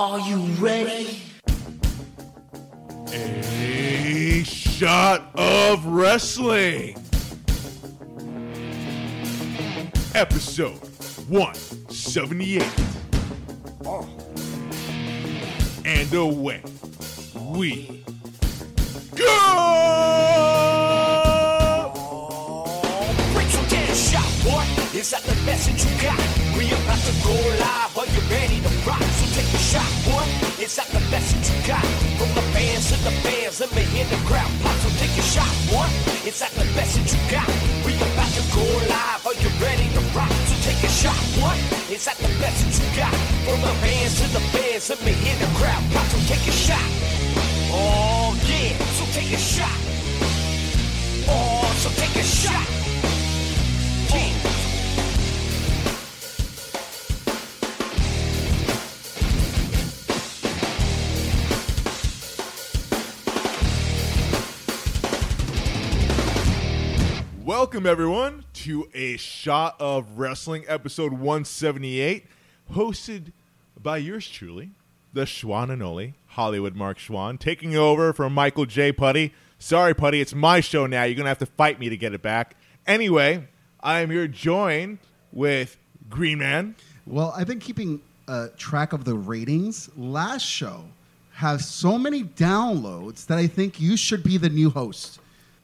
Are you ready? A shot of wrestling. Episode 178. Oh. And away we go! Break some damn shot, boy. Is that the message you got? We about to go live. Are you ready to rock? So take a shot, boy. Is that the message you got? From the fans to the fans, let me hear the crowd pop. So take a shot, boy. Is that the best that you got? We about to go live. Are you ready to rock? So take a shot, boy. Is that the best that you got? From the fans to the fans, let me hear the crowd pop. So take a shot. Oh yeah, so take a shot. Oh, so take a shot. Welcome, everyone, to A Shot of Wrestling, episode 178, hosted by yours truly, the Schwan and Oli, Hollywood Mark Schwan, taking over from Michael J. Putty. Sorry, Putty, it's my show now. You're going to have to fight me to get it back. Anyway, I am here joined with Green Man. Well, I've been keeping uh, track of the ratings. Last show has so many downloads that I think you should be the new host.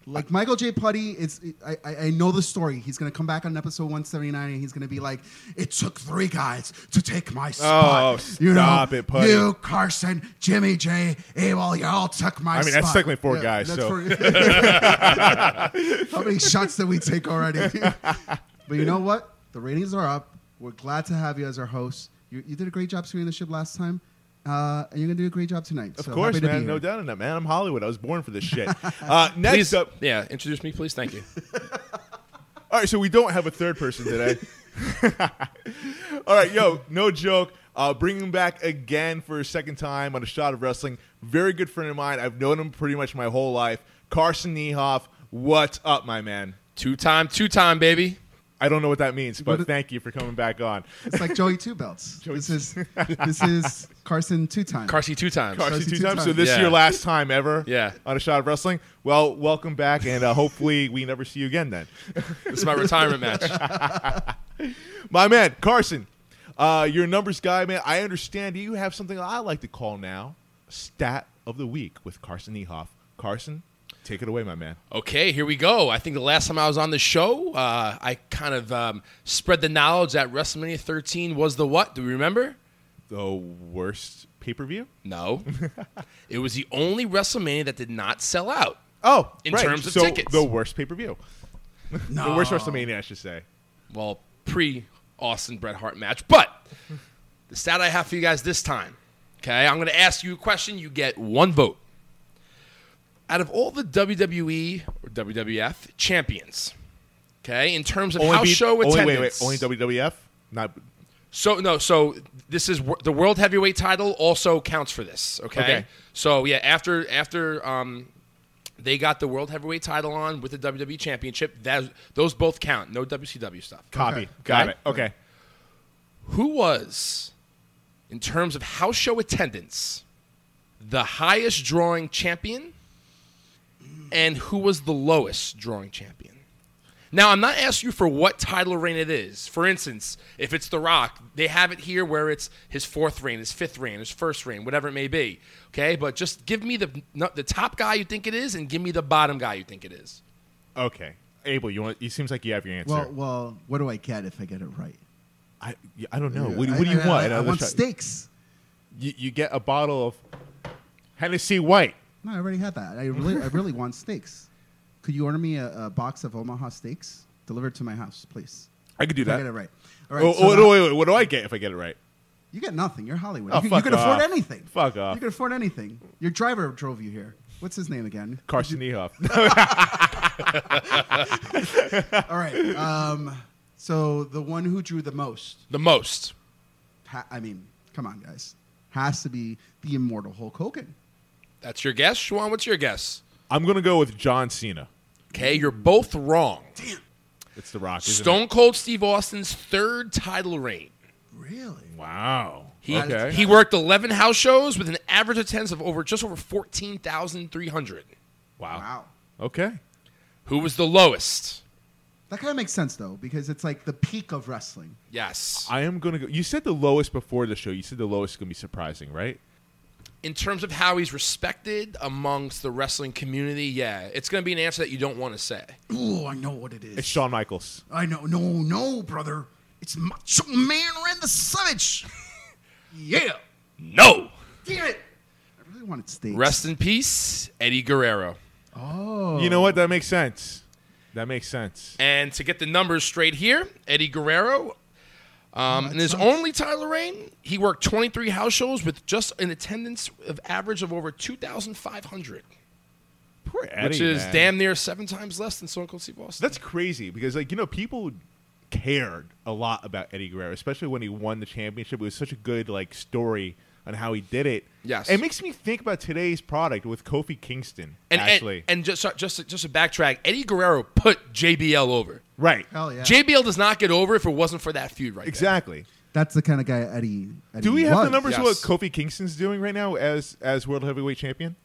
Like Michael J. Putty, it's I, I know the story. He's gonna come back on episode 179 and he's gonna be like, "It took three guys to take my oh, spot." Oh, stop it, Putty. You, Carson, Jimmy J, Abel, you all took my. I mean, that's spot." technically four guys, so- How many shots did we take already? but you know what? The ratings are up. We're glad to have you as our host. You, you did a great job steering the ship last time, uh, and you're gonna do a great job tonight. Of So course, happy to be man. No doubt in that, man. I'm Hollywood. I was born for this shit. Uh, next Please, up. yeah, introduce me, please. Thank you. All right, so we don't have a third person today. All right, yo, no joke. Uh, bringing him back again for a second time on a shot of wrestling. Very good friend of mine. I've known him pretty much my whole life. Carson Niehoff, what's up, my man? Two time, two time, baby. I don't know what that means, but What it- thank you for coming back on. It's like Joey Two Belts. Joey this is this is Carson Two Times. Carsey two times. Carson, Carson two two times. So times. this is your last time ever Yeah. on a shot of wrestling. Well, welcome back, and uh, hopefully we never see you again then. This is my retirement match. My man, Carson, uh, you're a numbers guy, man. I understand you have something I like to call now stat of the week with Carson Niehoff. Carson, take it away, my man. Okay, here we go. I think the last time I was on the show, uh, I kind of um, spread the knowledge that WrestleMania 13 was the what? Do we remember? The worst pay per view? No. it was the only WrestleMania that did not sell out. Oh, In right. terms of so tickets. the worst pay per view. No. The worst WrestleMania, I should say. Well, pre Austin Bret Hart match. But the stat I have for you guys this time, okay, I'm going to ask you a question. You get one vote. Out of all the WWE or WWF champions, okay, in terms of house beat- show only, attendance. wait, wait, only WWF? Not So no, so this is the world heavyweight title also counts for this. Okay. Okay. So yeah, after after um, they got the world heavyweight title on with the WWE championship, that those both count. No WCW stuff. copy. Okay. Got Okay. it. Okay. Who was, in terms of house show attendance, the highest drawing champion, and who was the lowest drawing champion? Now, I'm not asking you for what title reign it is. For instance, if it's The Rock, they have it here where it's his fourth reign, his fifth reign, his first reign, whatever it may be. Okay, but just give me the the top guy you think it is, and give me the bottom guy you think it is. Okay. Abel, you want? It seems like you have your answer. Well, well, what do I get if I get it right? I, I don't know. What, what do you I, want? I, I, Another want shot? steaks. You, you get a bottle of Hennessy White. No, I already had that. I really, I really want steaks. Could you order me a, a box of Omaha steaks delivered to my house, please? I could do If I that. get it right. All right. Oh, so oh, wait, wait, what do I get if I get it right? You get nothing. You're Hollywood. Oh, you, you can afford anything. Fuck off. You can afford anything. Your driver drove you here. What's his name again? Carson Niehoff. All right. Um, so the one who drew the most, The most. ha- I mean, come on, guys, has to be the immortal Hulk Hogan. That's your guess, Schwan. What's your guess? I'm gonna go with John Cena. Okay, you're both wrong. Damn. It's The Rock. Isn't Stone Cold Steve Austin's third title reign. Really? Wow. He, Okay. he worked 11 house shows with an average attendance of over just over 14,300. Wow. Wow. Okay. Who was the lowest? That kind of makes sense though, because it's like the peak of wrestling. Yes. I am gonna go. You said the lowest before the show. You said the lowest is gonna be surprising, right? In terms of how he's respected amongst the wrestling community, yeah, it's going to be an answer that you don't want to say. Oh, I know what it is. It's Shawn Michaels. I know. No, no, brother. It's Macho Man Randy Savage. yeah. No. Damn it. I really wanted steaks. Rest in peace, Eddie Guerrero. Oh. You know what? That makes sense. That makes sense. And to get the numbers straight here, Eddie Guerrero, um, that in his only title reign, he worked 23 house shows with just an attendance of average of over 2,500, Poor Eddie, which is man. damn near seven times less than Stone Cold Steve Austin. That's crazy because, like, you know, people cared a lot about Eddie Guerrero, especially when he won the championship. It was such a good like story on how he did it. Yes. it makes me think about today's product with Kofi Kingston. and, actually, and, and just just to- just to backtrack, Eddie Guerrero put JBL over. right, Hell yeah. JBL does not get over if it wasn't for that feud right there. exactly. That's the kind of guy Eddie. Eddie Do we have was. the numbers of what Kofi Kingston's doing right now as as world heavyweight champion?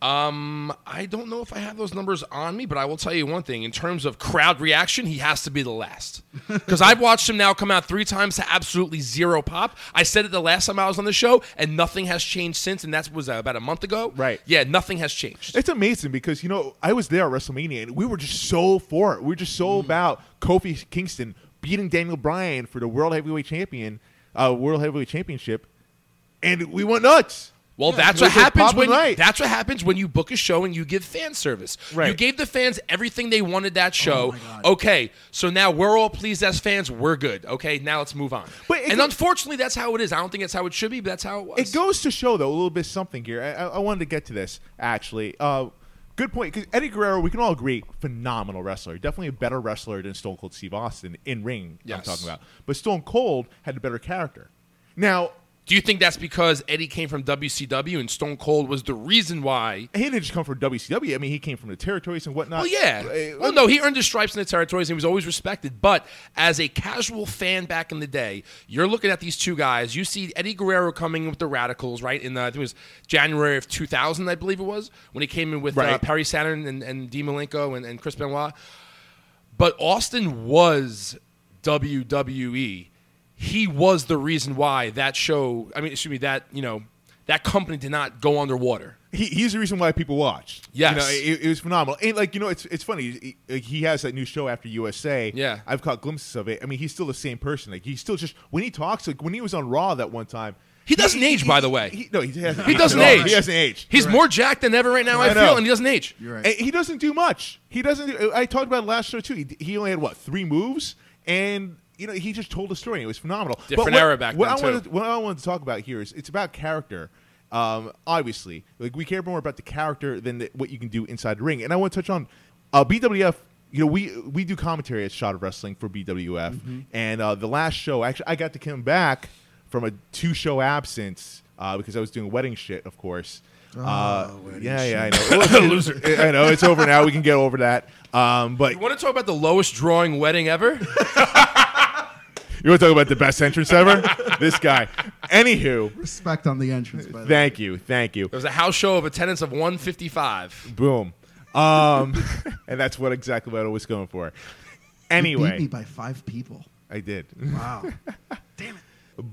Um, I don't know if I have those numbers on me, but I will tell you one thing: in terms of crowd reaction, he has to be the last. Because I've watched him now come out three times to absolutely zero pop. I said it the last time I was on the show, and nothing has changed since. And that was uh, about a month ago. Right. Yeah, nothing has changed. It's amazing because you know I was there at WrestleMania and we were just so for it. We were just Mm. so about Kofi Kingston beating Daniel Bryan for the world heavyweight champion, uh, world heavyweight championship, and we went nuts. Well, Yeah, that's what happens when right. that's what happens when you book a show and you give fan service. Right. You gave the fans everything they wanted that show. my God. okay, so now we're all pleased as fans. We're good. Okay, now let's move on. But and go- unfortunately, that's how it is. I don't think that's how it should be, but that's how it was. It goes to show though a little bit something here. I, I- wanted to get to this actually. Uh, good point because Eddie Guerrero, we can all agree, phenomenal wrestler. Definitely a better wrestler than Stone Cold Steve Austin in ring. I'm talking about, but Stone Cold had a better character. Now Do you think that's because Eddie came from WCW and Stone Cold was the reason why? he didn't just come from WCW. I mean, he came from the territories and whatnot. Well, yeah. Uh, Well, no, he earned his stripes in the territories and he was always respected. But as a casual fan back in the day, you're looking at these two guys. You see Eddie Guerrero coming in with the Radicals, right? In the, I think it was January of 2000, I believe it was, when he came in with uh, Perry Saturn and, and Dean Malenko and, and Chris Benoit. But Austin was WWE. He was the reason why that show, I mean, excuse me, that, you know, that company did not go underwater. he, he's the reason why people watched. Yes. you know, it, it was phenomenal. And like you know, it's it's funny. He, he has that new show after USA. Yeah. I've caught glimpses of it. I mean, he's still the same person. Like he's still just when he talks. Like when he was on Raw that one time. He doesn't age, by the way. He, no, he hasn't. He doesn't age. He hasn't aged. He's more jacked than ever right now, I, I feel, and he doesn't age. You're right. And he doesn't do much. He doesn't. Do, I talked about it last show too. He, he only had what three moves, and you know he just told a story. and It was phenomenal. But Different what, era back what then, I too. wanted, what I wanted to talk about here is it's about character. Um, obviously, like we care more about the character than the, what you can do inside the ring. And I want to touch on uh, BWF. You know, we we do commentary at Shot of Wrestling for BWF, Mm-hmm. and uh, the last show actually I got to come back from a two show absence uh, because I was doing wedding shit, of course. uh, wedding yeah, yeah, I know. Well, Loser. I know it's over now. We can get over that. Um, but You want to talk about the lowest drawing wedding ever? you want to talk about the best entrance ever? this guy. Anywho, Respect on the entrance, by the way. thank you, thank you. There was a house show of attendance of 155. Boom. Um, and that's what exactly what I was going for. You beat me Anyway, by five people. I did. Wow. Damn it.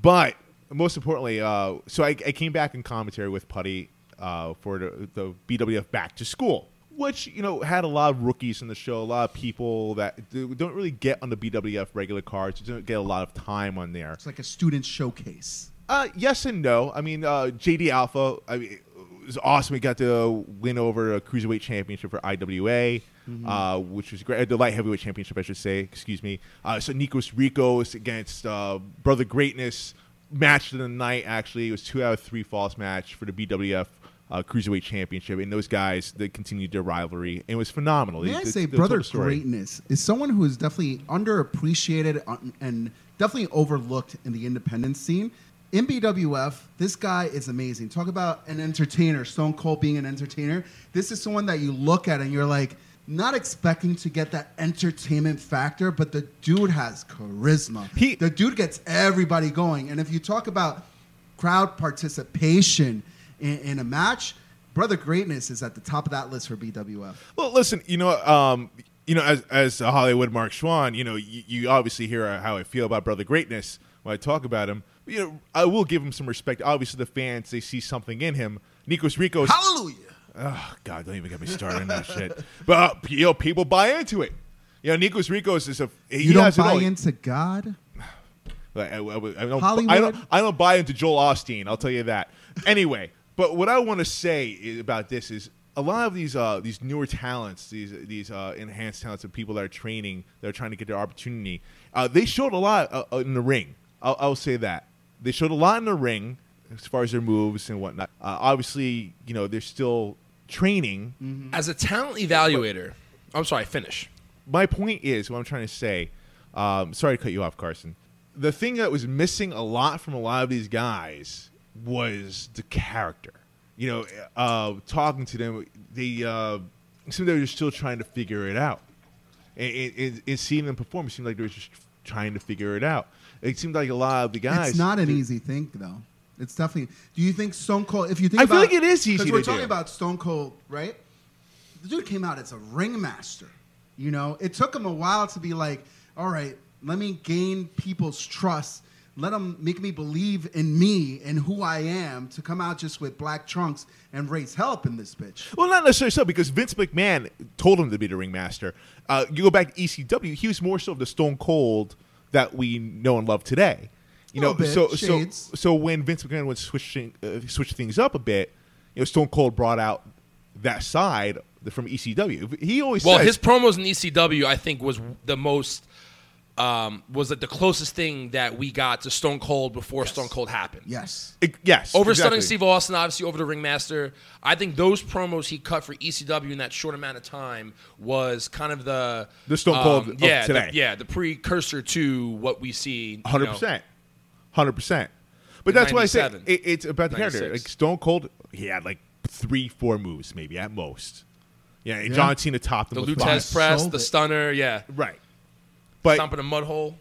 But most importantly, uh, so I, I came back in commentary with Putty uh, for the, the BWF Back to School, which you know had a lot of rookies in the show, a lot of people that do- don't really get on the BWF regular cards, You don't get a lot of time on there. it's like a student showcase. Uh, yes and no. I mean, uh, JD Alpha. I mean, it was awesome. We got to win over a cruiserweight championship for IWA, uh, which was great. The light heavyweight championship, I should say. Excuse me. Uh, so Nikos Ricos against uh, Brother Greatness match of the night. Actually, it was two out of three falls match for the BWF. Uh, cruiserweight championship, and those guys that continued their rivalry. It was phenomenal. May They- I say, Brother. Greatness is someone who is definitely underappreciated and definitely overlooked in the independent scene. In BWF, this guy is amazing. Talk about an entertainer, Stone Cold being an entertainer. This is someone that you look at and you're like, not expecting to get that entertainment factor, but the dude has charisma. He- the dude gets everybody going. And if you talk about crowd participation in, in a match, Brother Greatness is at the top of that list for BWF. Well, listen, you know, um, you know, as as a Hollywood Mark Schwann, you know, you, you obviously hear how I feel about Brother Greatness when I talk about him. You know, I will give him some respect. Obviously, the fans they see something in him. Nikos Ricos. Hallelujah. Oh God, don't even get me started on that shit. But uh, you know, people buy into it. You know, Nikos Ricos is a You don't buy into God? I, I- I don't, Hollywood? I don't, I don't buy into Joel Osteen. I'll tell you that. Anyway, but what I want to say about this is a lot of these uh, these newer talents, these these uh, enhanced talents of people that are training, that are trying to get their opportunity. Uh, they showed a lot uh, uh, in the ring. I'll, I'll say that they showed a lot in the ring as far as their moves and whatnot. Uh, obviously, you know they're still training. As a talent evaluator, I'm sorry, finish. my point is what I'm trying to say. Um, sorry to cut you off, Carson. The thing that was missing a lot from a lot of these guys was the character. You know, uh, talking to them, they uh, seemed like they were still trying to figure it out. And, and, and- seeing them perform, it seemed like they were just trying to figure it out. It seemed like a lot of the guys. It's not an easy thing, though. It's definitely. Do you think Stone Cold? If you think I about, feel like it is easy 'cause to we're do. talking about Stone Cold, right? The dude came out as a ringmaster. You know, it took him a while to be like, all right, let me gain people's trust. Let them make me believe in me and who I am to come out just with black trunks and raise help in this bitch. Well, not necessarily so, because Vince McMahon told him to be the ringmaster. Uh, you go back to ECW, he was more so of the Stone Cold that we know and love today. You know, bit, so so so when Vince McMahon was switching uh, switch things up a bit, you know, Stone Cold brought out that side from ECW. He always Well, says, his promos in ECW, I think, was the most um, was like the closest thing that we got to Stone Cold before Stone Cold happened. Yes. It- yes, Overstunning exactly. Steve Austin, obviously over the ringmaster. I think those promos he cut for ECW in that short amount of time was kind of the The Stone Cold um, of yeah, today. The, yeah, the precursor to what we see. you Hundred know. percent, hundred percent. But that's why I say it, it's about the character. Like Stone Cold, he had like three, four moves, maybe at most. Yeah, and Yeah. John Cena topped him The with Lou Thesz five. press, Sold the stunner, yeah, Right. But stomping a mud hole.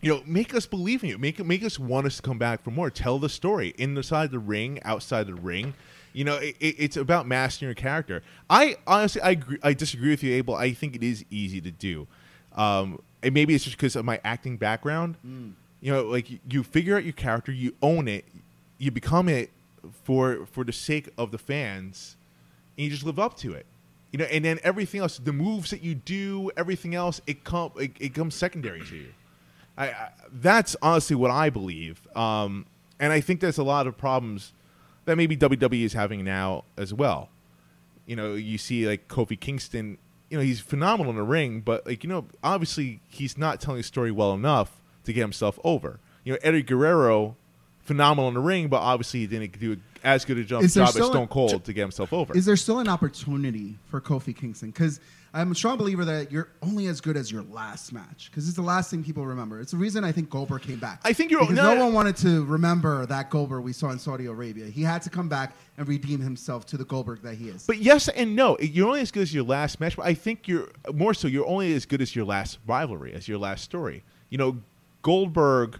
you know, make us believe in you. Make make us want us to come back for more. Tell the story inside the ring, outside the ring. You know, it, it- it's about mastering your character. I honestly, I agree, I disagree with you, Abel. I think it is easy to do. Um, and maybe it's just because of my acting background. You know, like you- you figure out your character, you own it, you become it for for the sake of the fans, and you just live up to it. You know, and then everything else, the moves that you do, everything else, it it, it comes secondary to you. I, I that's honestly what I believe, um, and I think there's a lot of problems that maybe WWE is having now as well. You know, you see like Kofi Kingston. You know, he's phenomenal in the ring, but like you know, obviously he's not telling the story well enough to get himself over. You know, Eddie Guerrero, phenomenal in the ring, but obviously he didn't do as good a job, job as Stone Cold to get himself over. Is there still an opportunity for Kofi Kingston? Because I'm a strong believer that you're only as good as your last match. Because it's the last thing people remember. It's the reason I think Goldberg came back. I think you're- because no, no, one wanted to remember that Goldberg we saw in Saudi Arabia. He had to come back and redeem himself to the Goldberg that he is. But yes and no. You're only as good as your last match, but I think you're more so. You're only as good as your last rivalry, as your last story. You know, Goldberg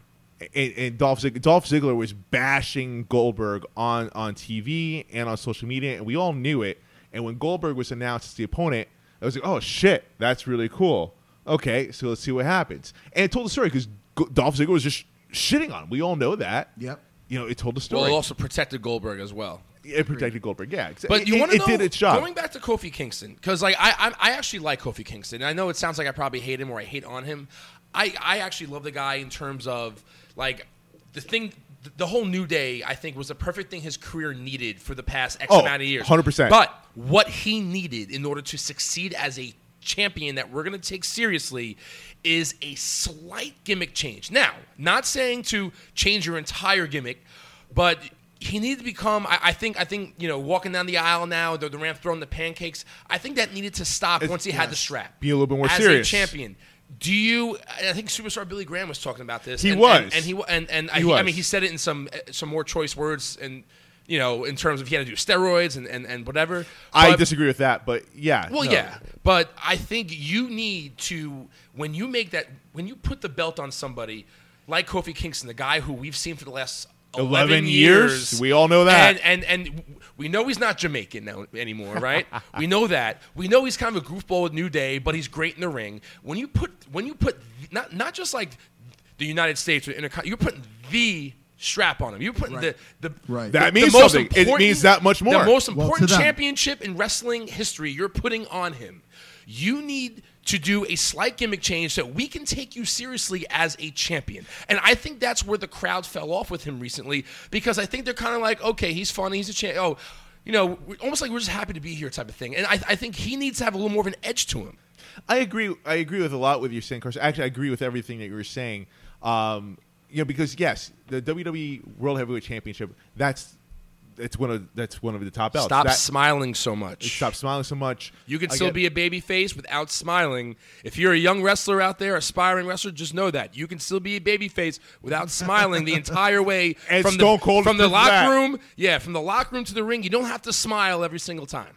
and, and Dolph Ziggler, Dolph Ziggler was bashing Goldberg on on TV and on social media, and we all knew it. And when Goldberg was announced as the opponent, I was like, "Oh shit, that's really cool." Okay, so let's see what happens. And it told the story because Dolph Ziggler was just shitting on him. We all know that. Yep. You know, it told the Well, story. it also protected Goldberg as well. it protected Goldberg. Yeah, But it, you want to it know? did its job. Going back to Kofi Kingston, because like I, I, I actually like Kofi Kingston. I know it sounds like I probably hate him or I hate on him. I, I actually love the guy in terms of like the thing. The whole New Day, I think, was the perfect thing his career needed for the past X Oh, amount of years. 100%. But what he needed in order to succeed as a champion that we're going to take seriously is a slight gimmick change. Now, not saying to change your entire gimmick, but he needed to become. I, I think. I think you know, walking down the aisle now, the, the ramp throwing the pancakes. I think that needed to stop It's- once he had the strap. Be a little bit more as serious. a champion. Do you? I think superstar Billy Graham was talking about this. He and, was. and, and he and and I, He I was. mean, he said it in some uh, some more choice words, and you know, in terms of he had to do steroids and and, and whatever. I disagree with that, but yeah. well, no. yeah, but I think you need to when you make that when you put the belt on somebody like Kofi Kingston, the guy who we've seen for the last 11 years. We all know that. And and and we know he's not Jamaican now anymore, right? we know that. We know he's kind of a goofball with New Day, but he's great in the ring. When you put when you put not not just like the United States or Intercon, you're putting the strap on him. You're putting Right. the the Right. That the means most something. It means that much more. The most important them. championship in wrestling history you're putting on him. You need to do a slight gimmick change so we can take you seriously as a champion. And I think that's where the crowd fell off with him recently because I think they're kind of like, okay, he's funny, he's a champ. Oh, you know, almost like we're just happy to be here type of thing. And I, I think he needs to have a little more of an edge to him. I agree. I agree with a lot with you saying, Carson. Actually, I agree with everything that you were saying. Um, you know, because yes, the WWE World Heavyweight Championship. That's that's one of that's one of the top belts. Stop That- smiling so much. Stop smiling so much. You can still Again, be a baby face without smiling. If you're a young wrestler out there, aspiring wrestler, just know that you can still be a baby face without smiling the entire way And from Stone the Cold from the locker that. room. Yeah, from the locker room to the ring, you don't have to smile every single time.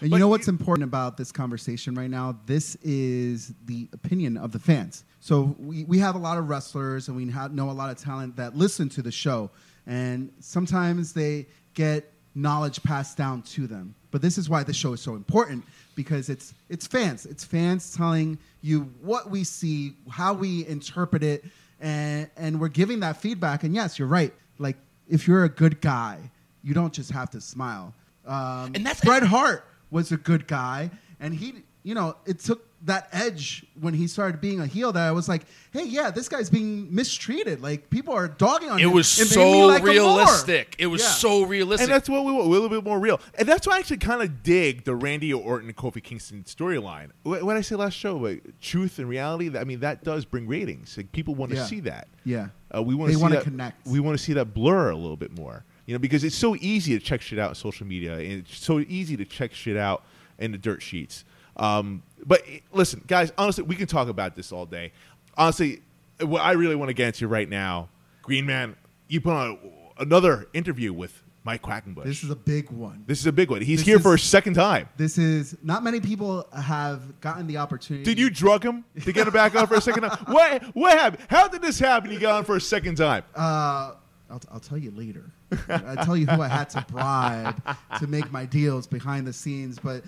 And But you know you- what's important about this conversation right now? This is the opinion of the fans. So we, we have a lot of wrestlers and we ha- know a lot of talent that listen to the show. And sometimes they get knowledge passed down to them. But this is why the show is so important because it's it's fans. It's fans telling you what we see, how we interpret it, and and we're giving that feedback. And yes, you're right. Like if you're a good guy, you don't just have to smile. Um, And that's- Bret Hart was a good guy, and he, you know, it took that edge when he started being a heel. That I was like, hey, yeah, this guy's being mistreated. Like people are dogging on It him. was It made me so like realistic. It was Yeah. so realistic. and that's what we want. We're a little bit more real, and that's why I actually kind of dig the Randy Orton and Kofi Kingston storyline. What what I say last show, like, truth and reality. I mean, that does bring ratings. Like, people want to Yeah. see that. Yeah. Uh, we want to see wanna that connect. We want to see that blur a little bit more. You know, because it's so easy to check shit out on social media, and it's so easy to check shit out in the dirt sheets. Um, but eh, listen, guys, honestly, we can talk about this all day. Honestly, what I really want to get into right now, Green Man, you put on another interview with Mike Quackenbush. This is a big one. This is a big one. He's This here is- for a second time. This is not many people have gotten the opportunity. Did you drug him to get him back on for a second time? What what happened? How did this happen? You got on for a second time. Uh, I'll, I'll tell you later. I'll tell you who I had to bribe to make my deals behind the scenes. But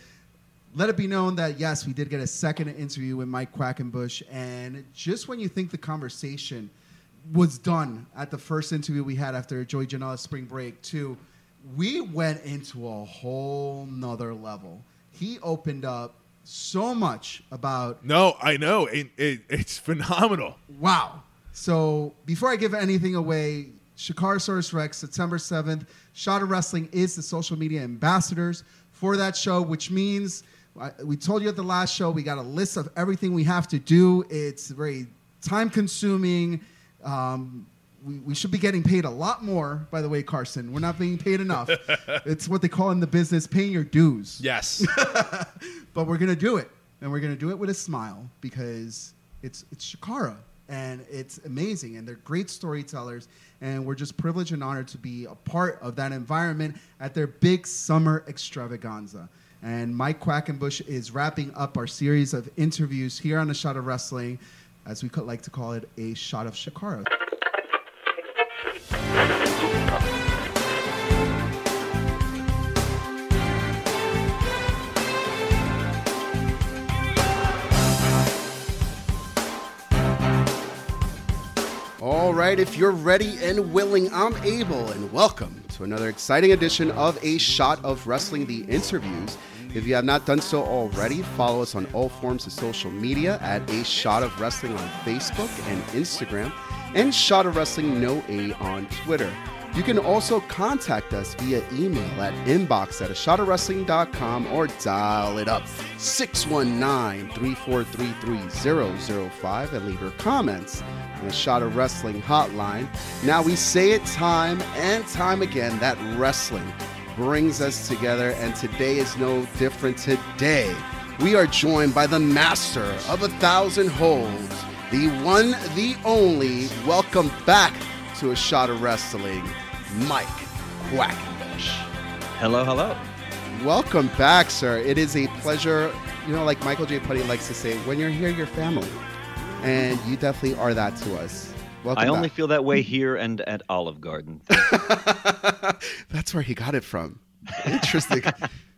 let it be known that, yes, we did get a second interview with Mike Quackenbush. And just when you think the conversation was done at the first interview we had after Joey Janela's spring break, too, we went into a whole nother level. He opened up so much about No, I know. It, it, it's phenomenal. Wow. So before I give anything away, Chikarasaurus Rex, September 7th, Shot of Wrestling is the social media ambassadors for that show, which means I- we told you at the last show we got a list of everything we have to do. It's very time consuming. Um, we, we should be getting paid a lot more, by the way, Carson. We're not being paid enough. it's what they call in the business paying your dues yes. but we're gonna do it, and we're gonna do it with a smile because it's it's Chikara and it's amazing, and they're great storytellers, and we're just privileged and honored to be a part of that environment at their big summer extravaganza. And Mike Quackenbush is wrapping up our series of interviews here on A Shot of Wrestling, as we could like to call it, a shot of Chikara. All right, if you're ready and willing, I'm able, and welcome to another exciting edition of A Shot of Wrestling, the interviews. If you have not done so already, follow us on all forms of social media at A Shot of Wrestling on Facebook and Instagram, and Shot of Wrestling No A on Twitter. You can also contact us via email at inbox at ashotofwrestling.com or dial it up 619-343-3005 and leave your comments the Shot of Wrestling hotline. Now we say it time and time again that wrestling brings us together and today is no different today. We are joined by the master of a thousand holds, the one, the only. Welcome back to a shot of wrestling, Mike Quackenbush. Hello, hello. Welcome back, sir. It is a pleasure. You know, like Michael J. Putty likes to say, when you're here, you're family. And you definitely are that to us. Welcome I only back. feel that way here and at Olive Garden. That's where he got it from. Interesting.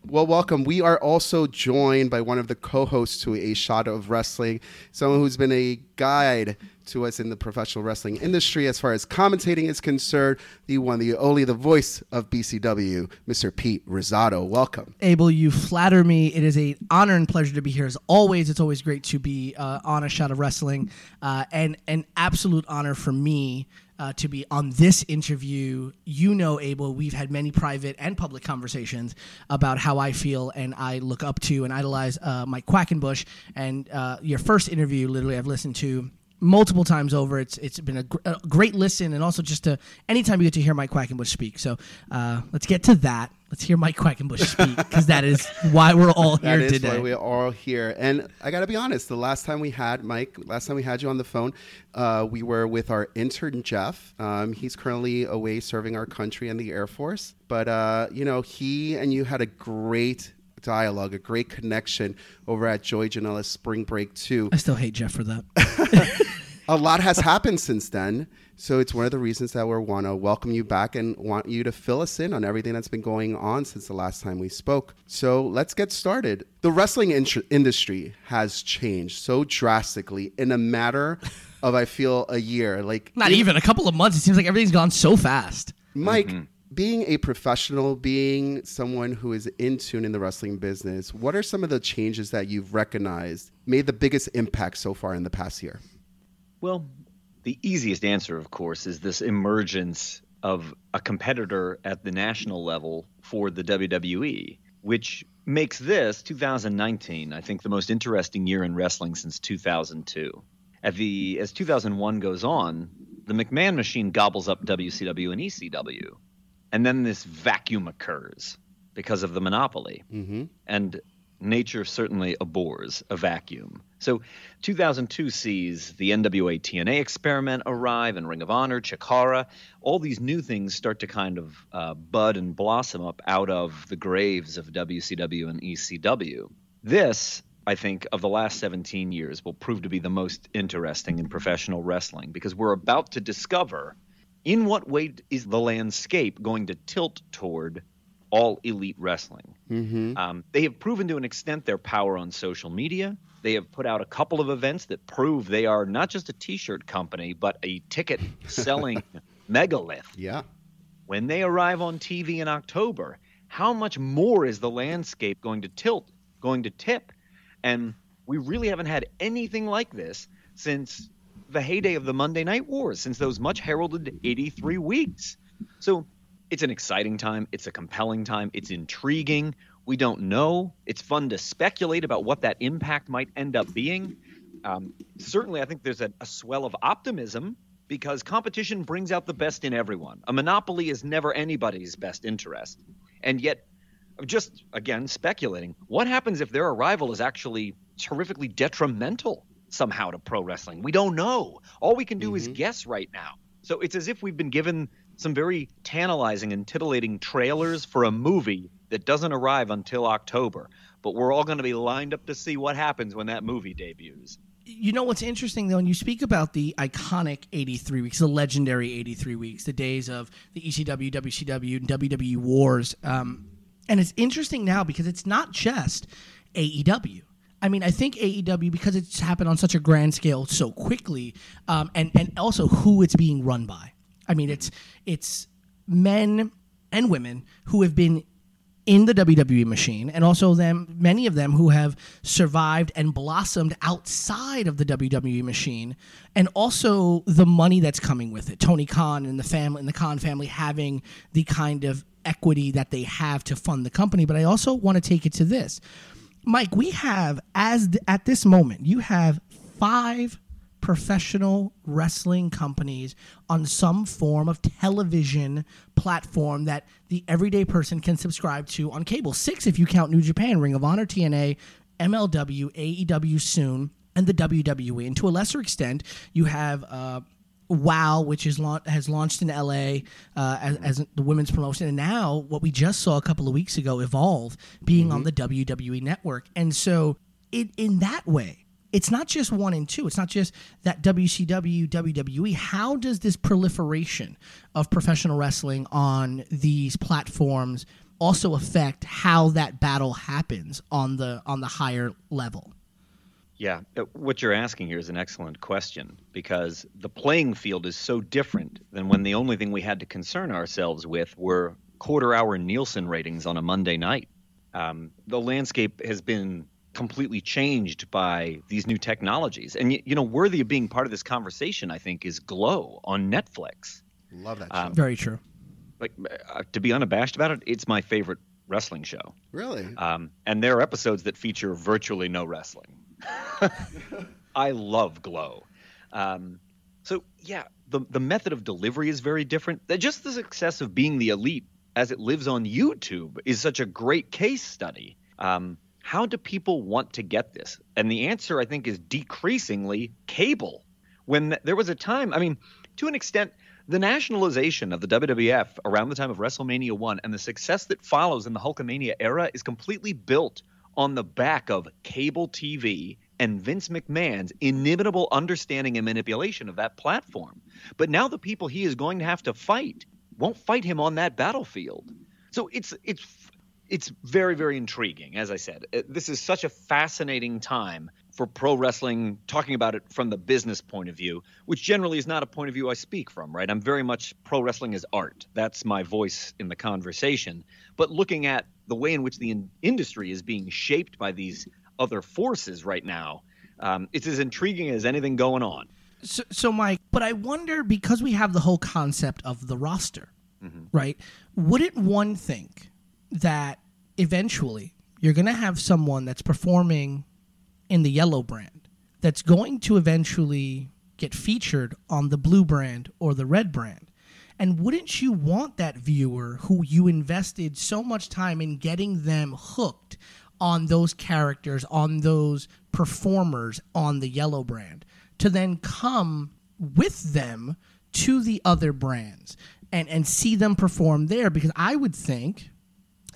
well, welcome. We are also joined by one of the co-hosts to A Shot of Wrestling, someone who's been a guide to us in the professional wrestling industry as far as commentating is concerned. The one, the only, the voice of BCW, Mr. Pete Rosado. Welcome. Abel, you flatter me. It is an honor and pleasure to be here as always. It's always great to be uh, on a shot of wrestling, uh, and an absolute honor for me uh, to be on this interview. You know, Abel, we've had many private and public conversations about how I feel and I look up to and idolize uh, Mike Quackenbush. And uh, your first interview, literally, I've listened to multiple times over. It's it's been a, gr- a great listen, and also just to anytime you get to hear Mike Quackenbush speak. So uh, let's get to that. Let's hear Mike Quackenbush speak because that is why we're all here today. That is today. why we're all here. And I got to be honest, the last time we had Mike, last time we had you on the phone, uh, we were with our intern, Jeff. Um, he's currently away serving our country in the Air Force. But, uh, you know, he and you had a great dialogue, a great connection over at Joey Janela's Spring Break 2. I still hate Jeff for that. a lot has happened since then. So it's one of the reasons that we want to welcome you back and want you to fill us in on everything that's been going on since the last time we spoke. So let's get started. The wrestling in- industry has changed so drastically in a matter of, I feel, a year. Like, Not even a couple of months. It seems like everything's gone so fast. Mike, mm-hmm. Being a professional, being someone who is in tune in the wrestling business, what are some of the changes that you've recognized made the biggest impact so far in the past year? Well, the easiest answer, of course, is this emergence of a competitor at the national level for the WWE, which makes this 2019, I think, the most interesting year in wrestling since 2002. At the as 2001 goes on, the McMahon machine gobbles up WCW and ECW, and then this vacuum occurs because of the monopoly. Mm-hmm. and nature certainly abhors a vacuum. So 2002 sees the NWA TNA experiment arrive and Ring of Honor, Chikara. All these new things start to kind of uh, bud and blossom up out of the graves of WCW and ECW. This, I think, of the last 17 years will prove to be the most interesting in professional wrestling because we're about to discover in what way is the landscape going to tilt toward all elite wrestling. Mm-hmm. Um, they have proven to an extent their power on social media. They have put out a couple of events that prove they are not just a T-shirt company, but a ticket-selling megalith. Yeah. When they arrive on TV in October, how much more is the landscape going to tilt, going to tip? And we really haven't had anything like this since the heyday of the Monday Night Wars, since those much heralded 83 weeks. So it's an exciting time. It's a compelling time. It's intriguing. We don't know. It's fun to speculate about what that impact might end up being. Um, certainly, I think there's a, a swell of optimism because competition brings out the best in everyone. A monopoly is never anybody's best interest. And yet, just again speculating. What happens if their arrival is actually terrifically detrimental somehow to pro wrestling? We don't know. All we can do is guess right now. So it's as if we've been given some very tantalizing and titillating trailers for a movie that doesn't arrive until October. But we're all going to be lined up to see what happens when that movie debuts. You know what's interesting though, when you speak about the iconic 83 weeks, the legendary 83 weeks, the days of the ECW, WCW, and WWE wars, um, and it's interesting now because it's not just AEW. I mean, I think AEW because it's happened on such a grand scale so quickly, um, and and also who it's being run by. I mean, it's it's men and women who have been in the WWE machine, and also them many of them who have survived and blossomed outside of the WWE machine, and also the money that's coming with it. Tony Khan and the family and the Khan family having the kind of equity that they have to fund the company. But I also want to take it to this, Mike. We have as th- at this moment, you have five professional wrestling companies on some form of television platform that the everyday person can subscribe to on cable. Six if you count New Japan, Ring of Honor, TNA, MLW, AEW soon, and the WWE. And to a lesser extent, you have. Uh, WoW, which is laun- has launched in LA uh, as, as the women's promotion, and now what we just saw a couple of weeks ago, Evolve, being on the WWE network, and so it, in that way, it's not just one and two. It's not just that WCW, WWE. How does this proliferation of professional wrestling on these platforms also affect how that battle happens on the on the higher level? Yeah, uh, what you're asking here is an excellent question because the playing field is so different than when the only thing we had to concern ourselves with were quarter hour Nielsen ratings on a Monday night. Um, the landscape has been completely changed by these new technologies. And, y- you know, worthy of being part of this conversation, I think, is Glow on Netflix. Love that show. Um, Very true. Like, uh, to be unabashed about it, it's my favorite wrestling show. really? Um, and there are episodes that feature virtually no wrestling. I love Glow. Um, so yeah, the the method of delivery is very different. Just the success of being the elite as it lives on YouTube is such a great case study. Um, how do people want to get this? And the answer, I think, is decreasingly cable. When there was a time, I mean, to an extent, the nationalization of the WWF around the time of WrestleMania 1 and the success that follows in the Hulkamania era is completely built on the back of cable TV and Vince McMahon's inimitable understanding and manipulation of that platform. But now the people he is going to have to fight won't fight him on that battlefield. So it's it's it's very very intriguing as i said Uh, this is such a fascinating time for pro wrestling talking about it from the business point of view which generally is not a point of view i speak from right i'm very much pro wrestling as art that's my voice in the conversation but looking at the way in which the in- industry is being shaped by these other forces right now um, it's as intriguing as anything going on So, so Mike, but I wonder because we have the whole concept of the roster, right? Wouldn't one think that eventually you're going to have someone that's performing in the yellow brand that's going to eventually get featured on the blue brand or the red brand? And wouldn't you want that viewer who you invested so much time in getting them hooked on those characters, on those performers on the yellow brand, to then come with them to the other brands and, and see them perform there? Because I would think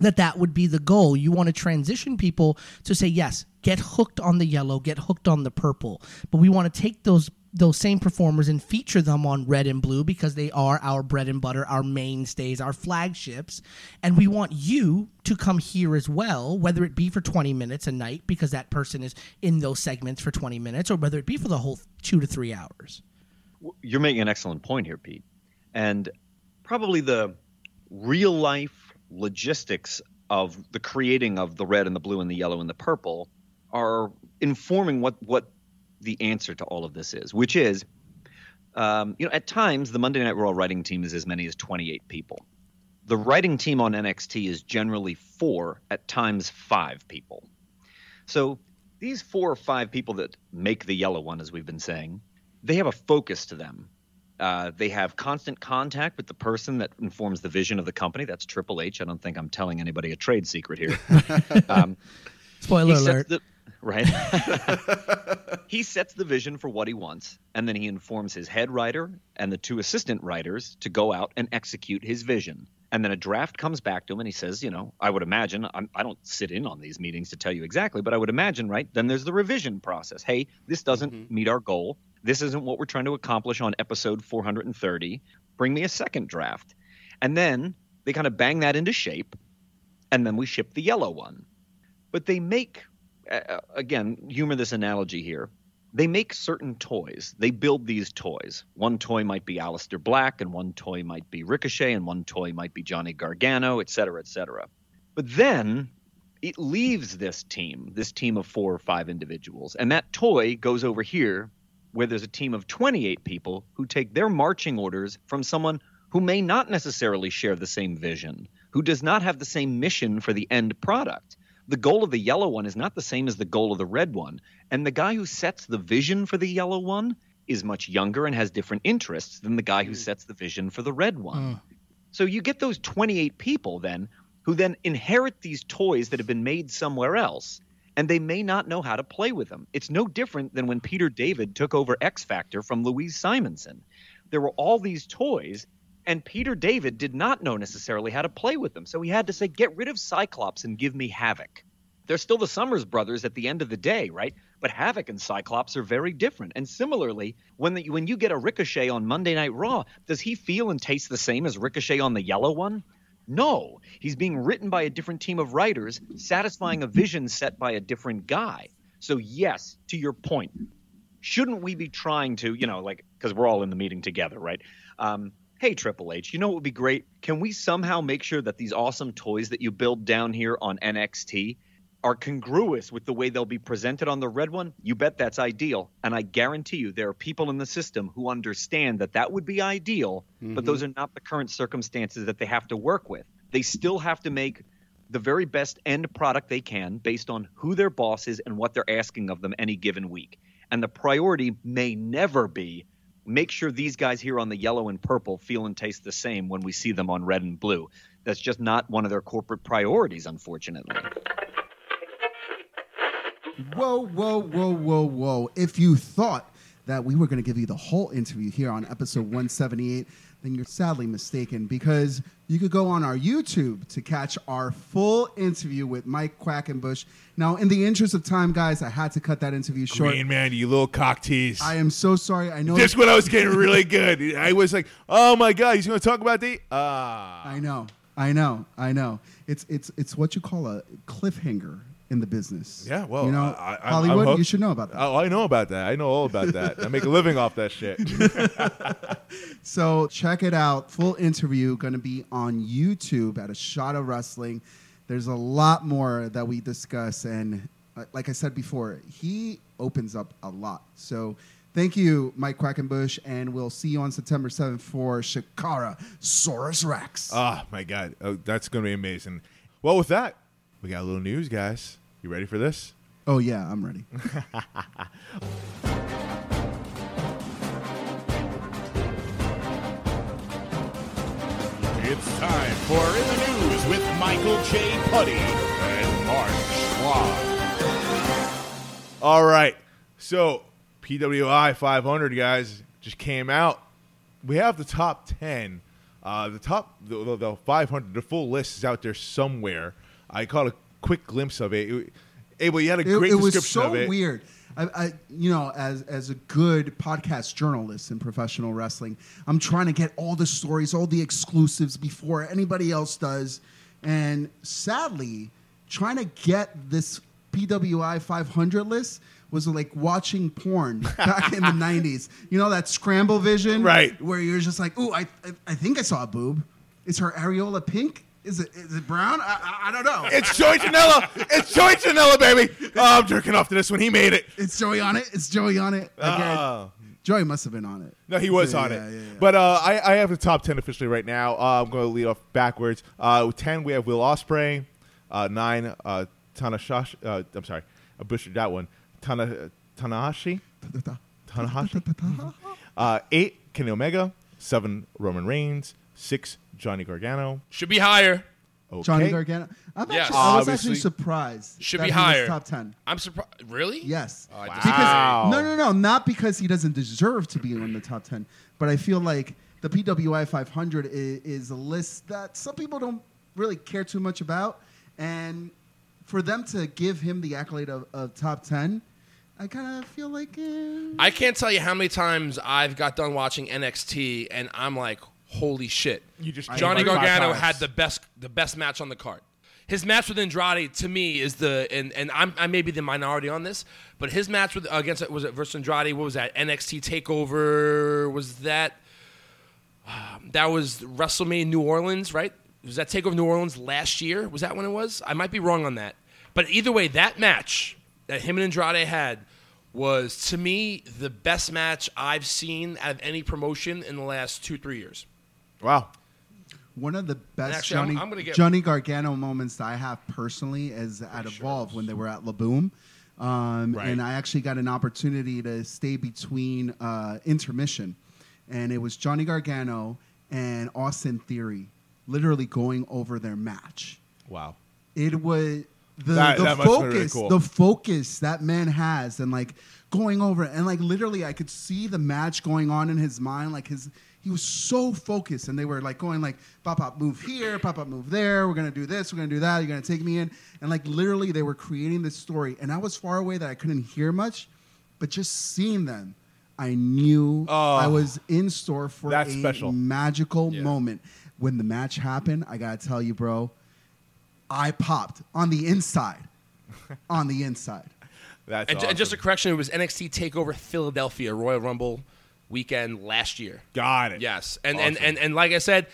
that that would be the goal. You want to transition people to say, yes, get hooked on the yellow, get hooked on the purple, but we want to take those those same performers and feature them on red and blue because they are our bread and butter, our mainstays, our flagships, and we want you to come here as well, whether it be for 20 minutes a night because that person is in those segments for 20 minutes, or whether it be for the whole two to three hours. you're making an excellent point here, Pete. And probably the real life logistics of the creating of the red and the blue and the yellow and the purple are informing what what the answer to all of this is, which is, um, you know, at times the Monday Night Raw writing team is as many as 28 people. The writing team on NXT is generally four, at times five people. So these four or five people that make the yellow one, as we've been saying, they have a focus to them. Uh, they have constant contact with the person that informs the vision of the company. That's Triple H. I don't think I'm telling anybody a trade secret here. um, Spoiler alert. the- right. he sets the vision for what he wants, and then he informs his head writer and the two assistant writers to go out and execute his vision. And then a draft comes back to him, and he says, "You know, I would imagine I'm, I don't sit in on these meetings to tell you exactly, but I would imagine, right? Then there's the revision process. Hey, this doesn't mm-hmm. meet our goal. This isn't what we're trying to accomplish on episode 430. Bring me a second draft." And then they kind of bang that into shape, and then we ship the yellow one but they make again humor this analogy here. They make certain toys. They build these toys. One toy might be Aleister Black and one toy might be Ricochet and one toy might be Johnny Gargano et cetera et cetera. But then it leaves this team this team of four or five individuals and that toy goes over here where there's a team of 28 people who take their marching orders from someone who may not necessarily share the same vision who does not have the same mission for the end product the goal of the yellow one is not the same as the goal of the red one. And the guy who sets the vision for the yellow one is much younger and has different interests than the guy who hmm. sets the vision for the red one. Hmm. So you get those 28 people then who then inherit these toys that have been made somewhere else and they may not know how to play with them. It's no different than when Peter David took over X Factor from Louise Simonson. There were all these toys and Peter David did not know necessarily how to play with them. So he had to say, get rid of Cyclops and give me Havoc. They're still the Summers brothers at the end of the day, right? But Havoc and Cyclops are very different. And similarly, when the, when you get a Ricochet on Monday Night Raw, does he feel and taste the same as Ricochet on the yellow one? No, he's being written by a different team of writers, satisfying a vision set by a different guy. So yes, to your point, shouldn't we be trying to, you know, like because we're all in the meeting together, right? Um, hey, Triple H, you know what would be great? Can we somehow make sure that these awesome toys that you build down here on NXT are congruous with the way they'll be presented on the red one? You bet that's ideal. And I guarantee you, there are people in the system who understand that that would be ideal, but mm-hmm. those are not the current circumstances that they have to work with. They still have to make the very best end product they can based on who their boss is and what they're asking of them any given week. And the priority may never be make sure these guys here on the yellow and purple feel and taste the same when we see them on red and blue. That's just not one of their corporate priorities, unfortunately. Whoa, whoa, whoa, whoa, whoa. If you thought that we were going to give you the whole interview here on episode 178, then you're sadly mistaken because you could go on our YouTube to catch our full interview with Mike Quackenbush. Now, in the interest of time, guys, I had to cut that interview short. Green man, you little cock tease. I am so sorry. I know. Just when I was getting really good, I was like, "Oh my god, he's going to talk about the ah." I know. I know. I know. It's it's it's what you call a cliffhanger in the business. Yeah, well, you know, I, I, Hollywood. hooked. you should know about that. Oh, I know about that. I know all about that. I make a living off that shit. So check it out. Full interview going to be on YouTube at a shot of wrestling. There's a lot more that we discuss, and uh, like I said before, he opens up a lot. So thank you, Mike Quackenbush, and we'll see you on September 7th for Shikara Saurus Rex. Oh my god, oh, that's going to be amazing. Well, with that, we got a little news, guys. You ready for this? oh yeah, I'm ready. It's time for In the News with Michael J. Putty and Mark Schwab. All right. So, PWI 500 guys just came out. We have the top 10. Uh, the top, the, the, the 500, the full list is out there somewhere. I caught a quick glimpse of it. it Abel, you had a great it description so of it. It was so weird. I, I, you know, as as a good podcast journalist in professional wrestling, I'm trying to get all the stories, all the exclusives before anybody else does, and sadly, trying to get this PWI 500 list was like watching porn back in the 90s. You know that scramble vision, Right. Where you're just like, "Ooh, I, I, I think I saw a boob. Is her areola pink? Is it is it brown? I, I, I don't know. It's Joey Janela. it's Joey Janela, baby. Oh, I'm jerking off to this one. He made it. It's Joey on it. It's Joey on it. Again, Oh. Joey must have been on it. No, he was Yeah, on yeah, it. yeah. But uh, I, I have the top 10 officially right now. Uh, I'm going to lead off backwards. Uh, with 10, we have Will Ospreay. Uh, 9, uh, Tanashashi. Uh, I'm sorry. I butchered that one. Tana, Tanahashi. Tanahashi. Uh, 8, Kenny Omega. 7, Roman Reigns. 6, Johnny Gargano. Should be higher. Okay. Johnny Gargano. I'm Yes. actually, I was Obviously. actually surprised. Should that be he was higher. top ten. I'm surprised. Really? Yes. Oh, I Wow. disagree. Because no, no, no, not because he doesn't deserve to be in the top ten, but I feel like the PWI 500 is, is a list that some people don't really care too much about, and for them to give him the accolade of, of top ten, I kind of feel like. Eh. I can't tell you how many times I've got done watching NXT and I'm like, holy shit. You just Johnny came like five Gargano had the best the best match on the card. His match with Andrade to me is the and and I'm I may be the minority on this, but his match with against was it versus Andrade? What was that? NXT Takeover? Was that um, that was WrestleMania New Orleans? Right? Was that Takeover New Orleans last year? Was that when it was? I might be wrong on that, but either way, that match that him and Andrade had was to me the best match I've seen out of any promotion in the last two three years. Wow. One of the best Actually, I'm- Johnny, I'm gonna get- Johnny Gargano moments that I have personally is at Evolve when they were at Laboom. Um, Right. And I actually got an opportunity to stay between uh, intermission. And it was Johnny Gargano and Austin Theory literally going over their match. Wow. It was the, That- the that must have been focus, really cool. the focus that man has, and like going over it, and like literally, I could see the match going on in his mind. Like his, he was so focused, and they were like going like, "Pop up, move here, pop up, move there. We're gonna do this, we're gonna do that. You're gonna take me in," and like literally, they were creating this story, and I was far away that I couldn't hear much, but just seeing them, I knew Oh, I was in store for that's a special. magical Yeah. moment. When the match happened, I gotta tell you, bro, I popped on the inside, on the inside. That's And, ju- and just a correction, it was NXT Takeover Philadelphia Royal Rumble weekend last year. got it. Yes, and, and and and like I said,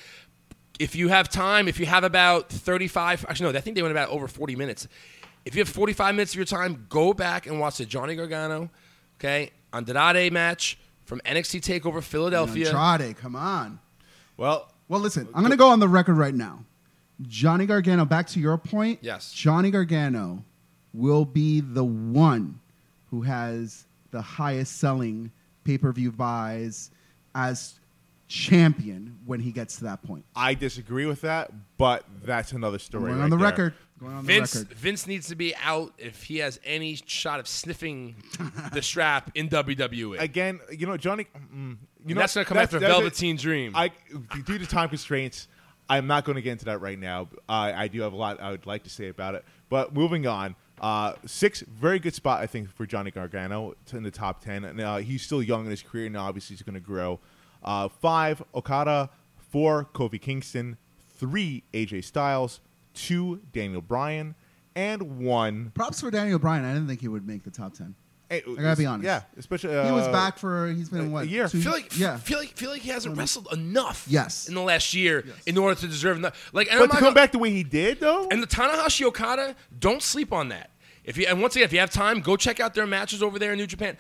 if you have time, if you have about thirty-five, actually no, I think they went about over forty minutes. If you have forty-five minutes of your time, go back and watch the Johnny Gargano, okay, Andrade match from NXT Takeover Philadelphia. Andrade, come on. Well, Well, listen, I'm going to go on the record right now. Johnny Gargano, back to your point. Yes. Johnny Gargano will be the one who has the highest selling pay per view buys as champion when he gets to that point. I disagree with that, but that's another story. Going right on the there. record. Going on Vince the record. Vince needs to be out if he has any shot of sniffing the strap in WWE. Again, you know, Johnny. Mm, you know, that's gonna come that's- after that's it. Velveteen Dream. I, due to time constraints, I'm not going to get into that right now. I, I do have a lot I would like to say about it. But moving on, uh, six very good spot I think for Johnny Gargano in the top ten. And uh, he's still young in his career, and obviously he's going to grow. Uh, five Okada, four Kofi Kingston, three AJ Styles, two Daniel Bryan, and one. Props for Daniel Bryan. I didn't think he would make the top 10. I gotta be honest. Yeah, especially he was uh, back for, he's been, a- what? a year. two- feel like yeah. feel like feel like he hasn't wrestled enough. Yes. in the last year in order to deserve enough. Like, and But I'm to come gonna- back the way he did, though, And the Tanahashi Okada, don't sleep on that. If you and once again, if you have time, go check out their matches over there in New Japan.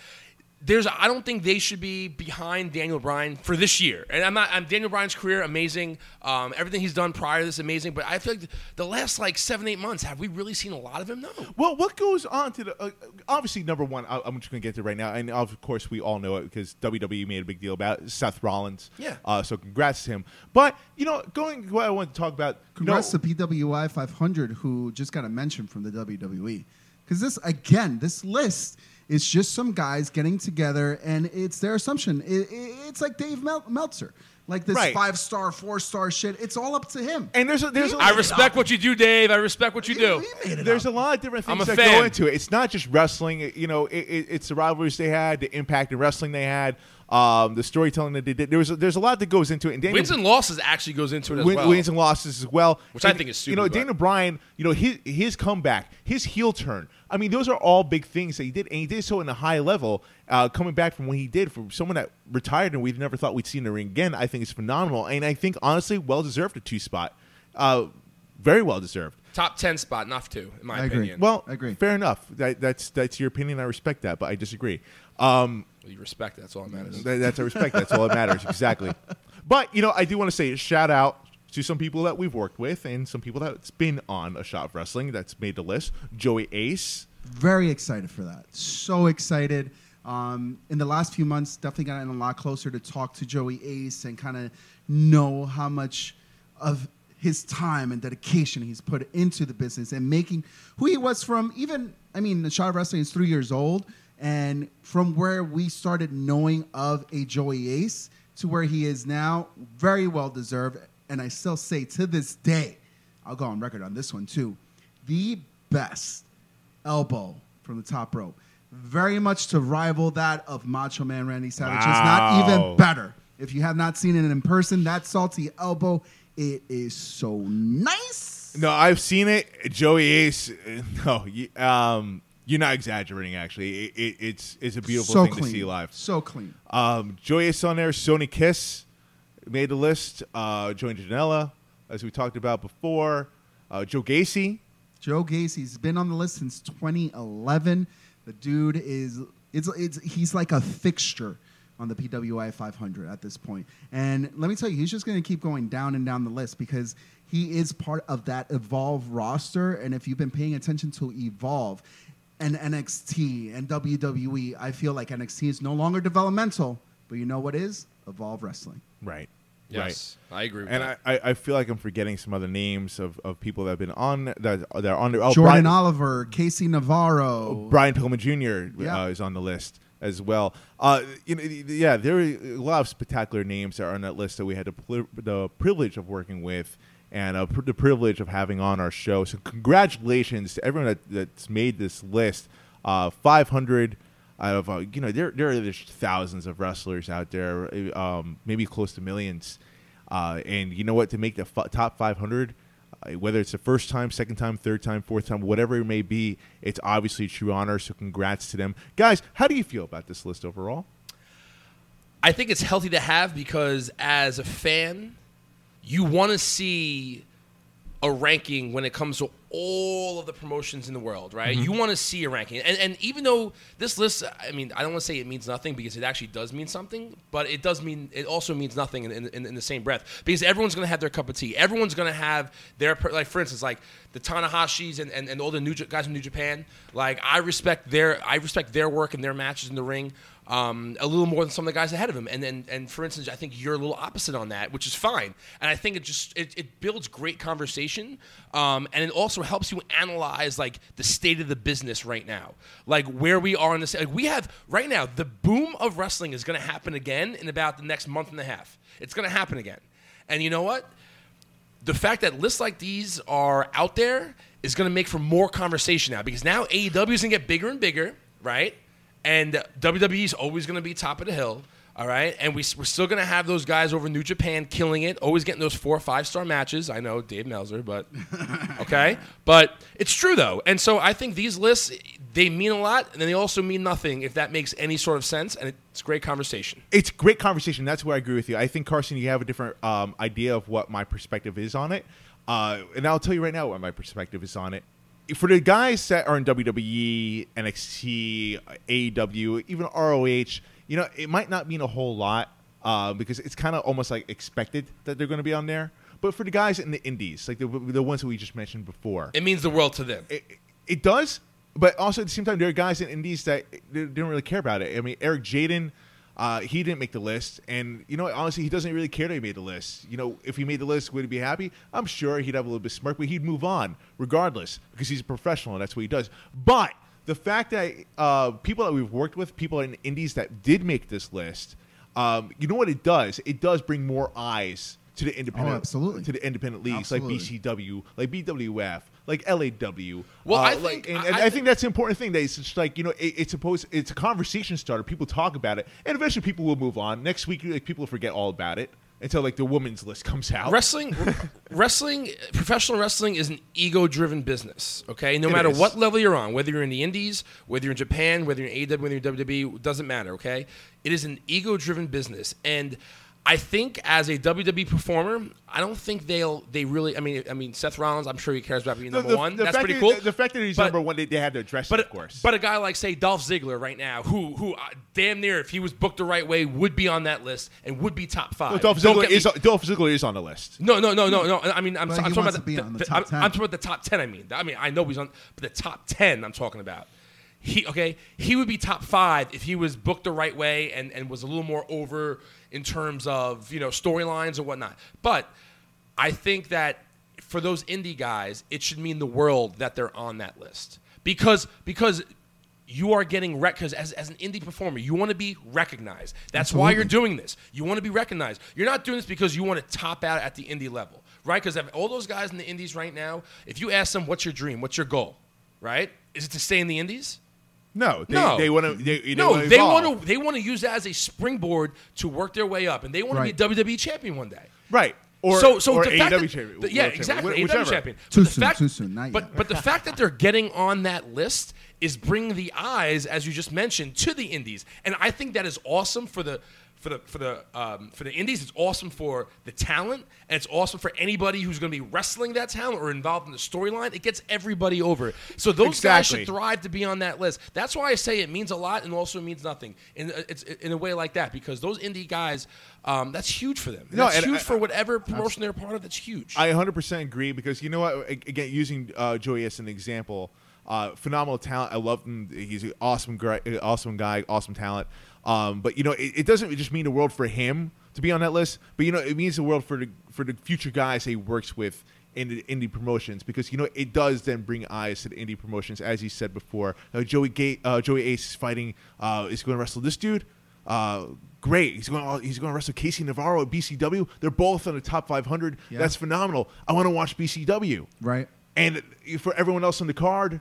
There's, I don't think they should be behind Daniel Bryan for this year. And I'm not. I'm Daniel Bryan's career amazing. Um, everything he's done prior to this amazing. But I feel like the last like seven, eight months, have we really seen a lot of him? No. Well, what goes on to the uh, obviously number one? I, I'm just going to get to it right now, and of course we all know it because WWE made a big deal about it, Seth Rollins. Yeah. Uh, so congrats to him. But you know, going what I want to talk about. Congrats no, to PWI 500, who just got a mention from the WWE. Because this, again, this list is just some guys getting together, and it's their assumption. It, it- it's like Dave Mel- Meltzer, like this Right. five star, four star shit. It's all up to him. and there's a, there's a, I respect what you do, Dave. I respect what you He- do. he There's up. a lot of different I'm things a that fan. go into it. It's not just wrestling. You know, it, it, it's the rivalries they had, the impact in wrestling they had, um, the storytelling that they did. There was a, there's a lot that goes into it. And Daniel, Wins and losses actually goes into it as win- well. wins and losses as well, Which I think is You know, super good. Daniel Bryan. You know his his comeback, his heel turn. I mean, those are all big things that he did, and he did so in a high level. Uh, coming back from when he did, from someone that retired and we never thought we'd see in the ring again, I think is phenomenal, and I think honestly, well deserved a two spot. Uh, very well deserved. Top ten spot, not two, in my I agree. opinion. Well, I agree. Fair enough. That, that's that's your opinion. I respect that, but I disagree. Um, you respect. That's all that matters. that- that's a respect. That's all that matters. Exactly. But you know, I do want to say a shout out to some people that we've worked with and some people that's been on a shot of wrestling that's made the list. Joey Ace. Very excited for that. So excited. Um, in the last few months, definitely gotten a lot closer to talk to Joey Ace and kind of know how much of his time and dedication he's put into the business and making who he was from even, I mean, the Shot of Wrestling is three years old. And from where we started knowing of a Joey Ace to where he is now, very well deserved. And I still say to this day, I'll go on record on this one too, the best elbow from the top rope. Very much to rival that of Macho Man Randy Savage. It's not even better. If you have not seen it in person, that salty elbow, it is so nice. No, I've seen it. Joey Ace. No, you, um, you're not exaggerating. Actually, it, it, it's it's a beautiful so thing clean. to see live. So clean. Um, Ace on there. Sony Kiss made the list. Uh, Joey Janela, as we talked about before. Uh, Joe Gacy. Joe Gacy's been on the list since 2011. The dude is it's it's he's like a fixture on the PWI 500 at this point. And let me tell you, he's just going to keep going down and down the list because he is part of that Evolve roster. And if you've been paying attention to Evolve and NXT and WWE, I feel like NXT is no longer developmental, but you know what is? Evolve Wrestling. Right. yes, I agree. With And that. I, I, I feel like I'm forgetting some other names of, of people that have been on that that are on there. Oh, Jordan Brian, Oliver, Casey Navarro. Brian Pillman Jr. Yeah. Uh, is on the list. as well. Uh, you know, yeah, there are a lot of spectacular names that are on that list that we had the, the privilege of working with and uh, pr- the privilege of having on our show. So congratulations to everyone that, that's made this list. Uh, 500 out of uh, you know there there are thousands of wrestlers out there, um, maybe close to millions. Uh, and you know what? To make the f- top 500, uh, whether it's the first time, second time, third time, fourth time, whatever it may be, it's obviously a true honor. So congrats to them, guys. How do you feel about this list overall? I think it's healthy to have because as a fan, you want to see a ranking when it comes to all of the promotions in the world, right? Mm-hmm. You want to see a ranking. And, and even though this list, I mean, I don't want to say it means nothing because it actually does mean something, but it does mean, it also means nothing in, in, in the same breath because everyone's going to have their cup of tea. Everyone's going to have their, like, for instance, like the Tanahashis and, and, and all the new guys from New Japan, like, I respect their, I respect their work and their matches in the ring um, a little more than some of the guys ahead of him. And then, and for instance, I think you're a little opposite on that, which is fine. And I think it just it, it builds great conversation, um, and it also helps you analyze like the state of the business right now, like where we are in this. Like we have right now, the boom of wrestling is going to happen again in about the next month and a half. It's going to happen again, and you know what? the fact that lists like these are out there is going to make for more conversation now because now AEW is going to get bigger and bigger, right? And WWE is always going to be top of the hill, all right? And we, we're still going to have those guys over New Japan killing it, always getting those four or five star matches. I know Dave Meltzer, but okay. But it's true though. And so I think these lists, they mean a lot, and then they also mean nothing if that makes any sort of sense. And it's great conversation. It's great conversation. That's where I agree with you. I think Carson, you have a different um, idea of what my perspective is on it, uh, and I'll tell you right now what my perspective is on it. For the guys that are in WWE, NXT, AEW, even ROH, you know, it might not mean a whole lot uh, because it's kind of almost like expected that they're going to be on there. But for the guys in the indies, like the, the ones that we just mentioned before, It means the world to them. it, it does, but also at the same time, there are guys in indies that they didn't really care about it. I mean, Eric Jaden, uh, he didn't make the list, and you know, honestly, he doesn't really care that he made the list. You know, if he made the list, would he be happy? I'm sure he'd have a little bit smirk, but he'd move on regardless because he's a professional and that's what he does. But the fact that uh, people that we've worked with, people in indies that did make this list, um, you know what it does? It does bring more eyes to the independent, Oh, absolutely. to the independent leagues Absolutely. like BCW, like BWF, like LAW. Well, Uh, I like- think- and, I- and I I, think think- that's the important thing. That it's just like you know, it, it's supposed, it's a conversation starter. People talk about it, and eventually people will move on. Next week, like, people forget all about it until like the women's list comes out. Wrestling, wrestling, professional wrestling is an ego-driven business. Okay, no It matter is. what level you're on, whether you're in the Indies, whether you're in Japan, whether you're in AEW, whether you're in WWE, doesn't matter. Okay, it is an ego-driven business, and I think as a WWE performer, I don't think they'll they really. I mean, I mean Seth Rollins, I'm sure he cares about being The- number the- one. the That's pretty cool. The, the fact that he's But- number one, they, they had to address but it, of course. but a guy like say Dolph Ziggler right now, who who uh, damn near if he was booked the right way would be on that list and would be top five. Well, Dolph, Ziggler get me- is, Dolph Ziggler is on the list. no, no, no, no, no. I mean, I'm, But I'm talking about the, the the- top I'm, 10. I'm talking about the top ten. I mean, I mean, I know he's on, but the top ten I'm talking about. He okay, he would be top five if he was booked the right way and and was a little more over in terms of you know storylines and whatnot. But I think that for those indie guys, it should mean the world that they're on that list. Because because you are getting rec because as, as an indie performer you want to be recognized. That's why you're doing this. You want to be recognized. You're not doing this because you want to top out at the indie level right? Because all those guys in the indies right now if you ask them what's your dream? What's your goal? Right? Is it to stay in the indies No, they, No. they want to. They, they no wanna they want to they want to use that as a springboard to work their way up and they want Right. to be a wwe champion one day right. Or so, so or the fact AEW that- champion. the- yeah, exactly. champion, AEW whichever. champion. Too But the soon, fact- too soon, not but yet. but the fact that they're getting on that list is bringing the eyes, as you just mentioned, to the indies, and I think that is awesome for the. For the for the um, for the indies, it's awesome for the talent, and it's awesome for anybody who's going to be wrestling that talent or involved in the storyline. It gets everybody over. So those guys should thrive to be on that list. That's why I say it means a lot and also means nothing. In it's in a way like that because those indie guys, um, that's huge for them. No, that's huge I- for whatever promotion they're a part of. That's huge. I 100% agree because you know what? Again, using uh, Joey as an example, uh, phenomenal talent. I love him. He's an awesome, guy, awesome guy, awesome talent. Um, but you know, it, it doesn't just mean the world for him to be on that list. But you know, it means the world for the for the future guys he works with in the indie promotions because you know it does then bring eyes to the indie promotions, as you said before. Uh, Joey Gate, uh, Joey Ace is fighting. Uh, is going to wrestle this dude. Uh, great. He's going. He's going to wrestle Casey Navarro at BCW. They're both on the top 500. Yeah. That's phenomenal. I want to watch BCW. Right. And for everyone else on the card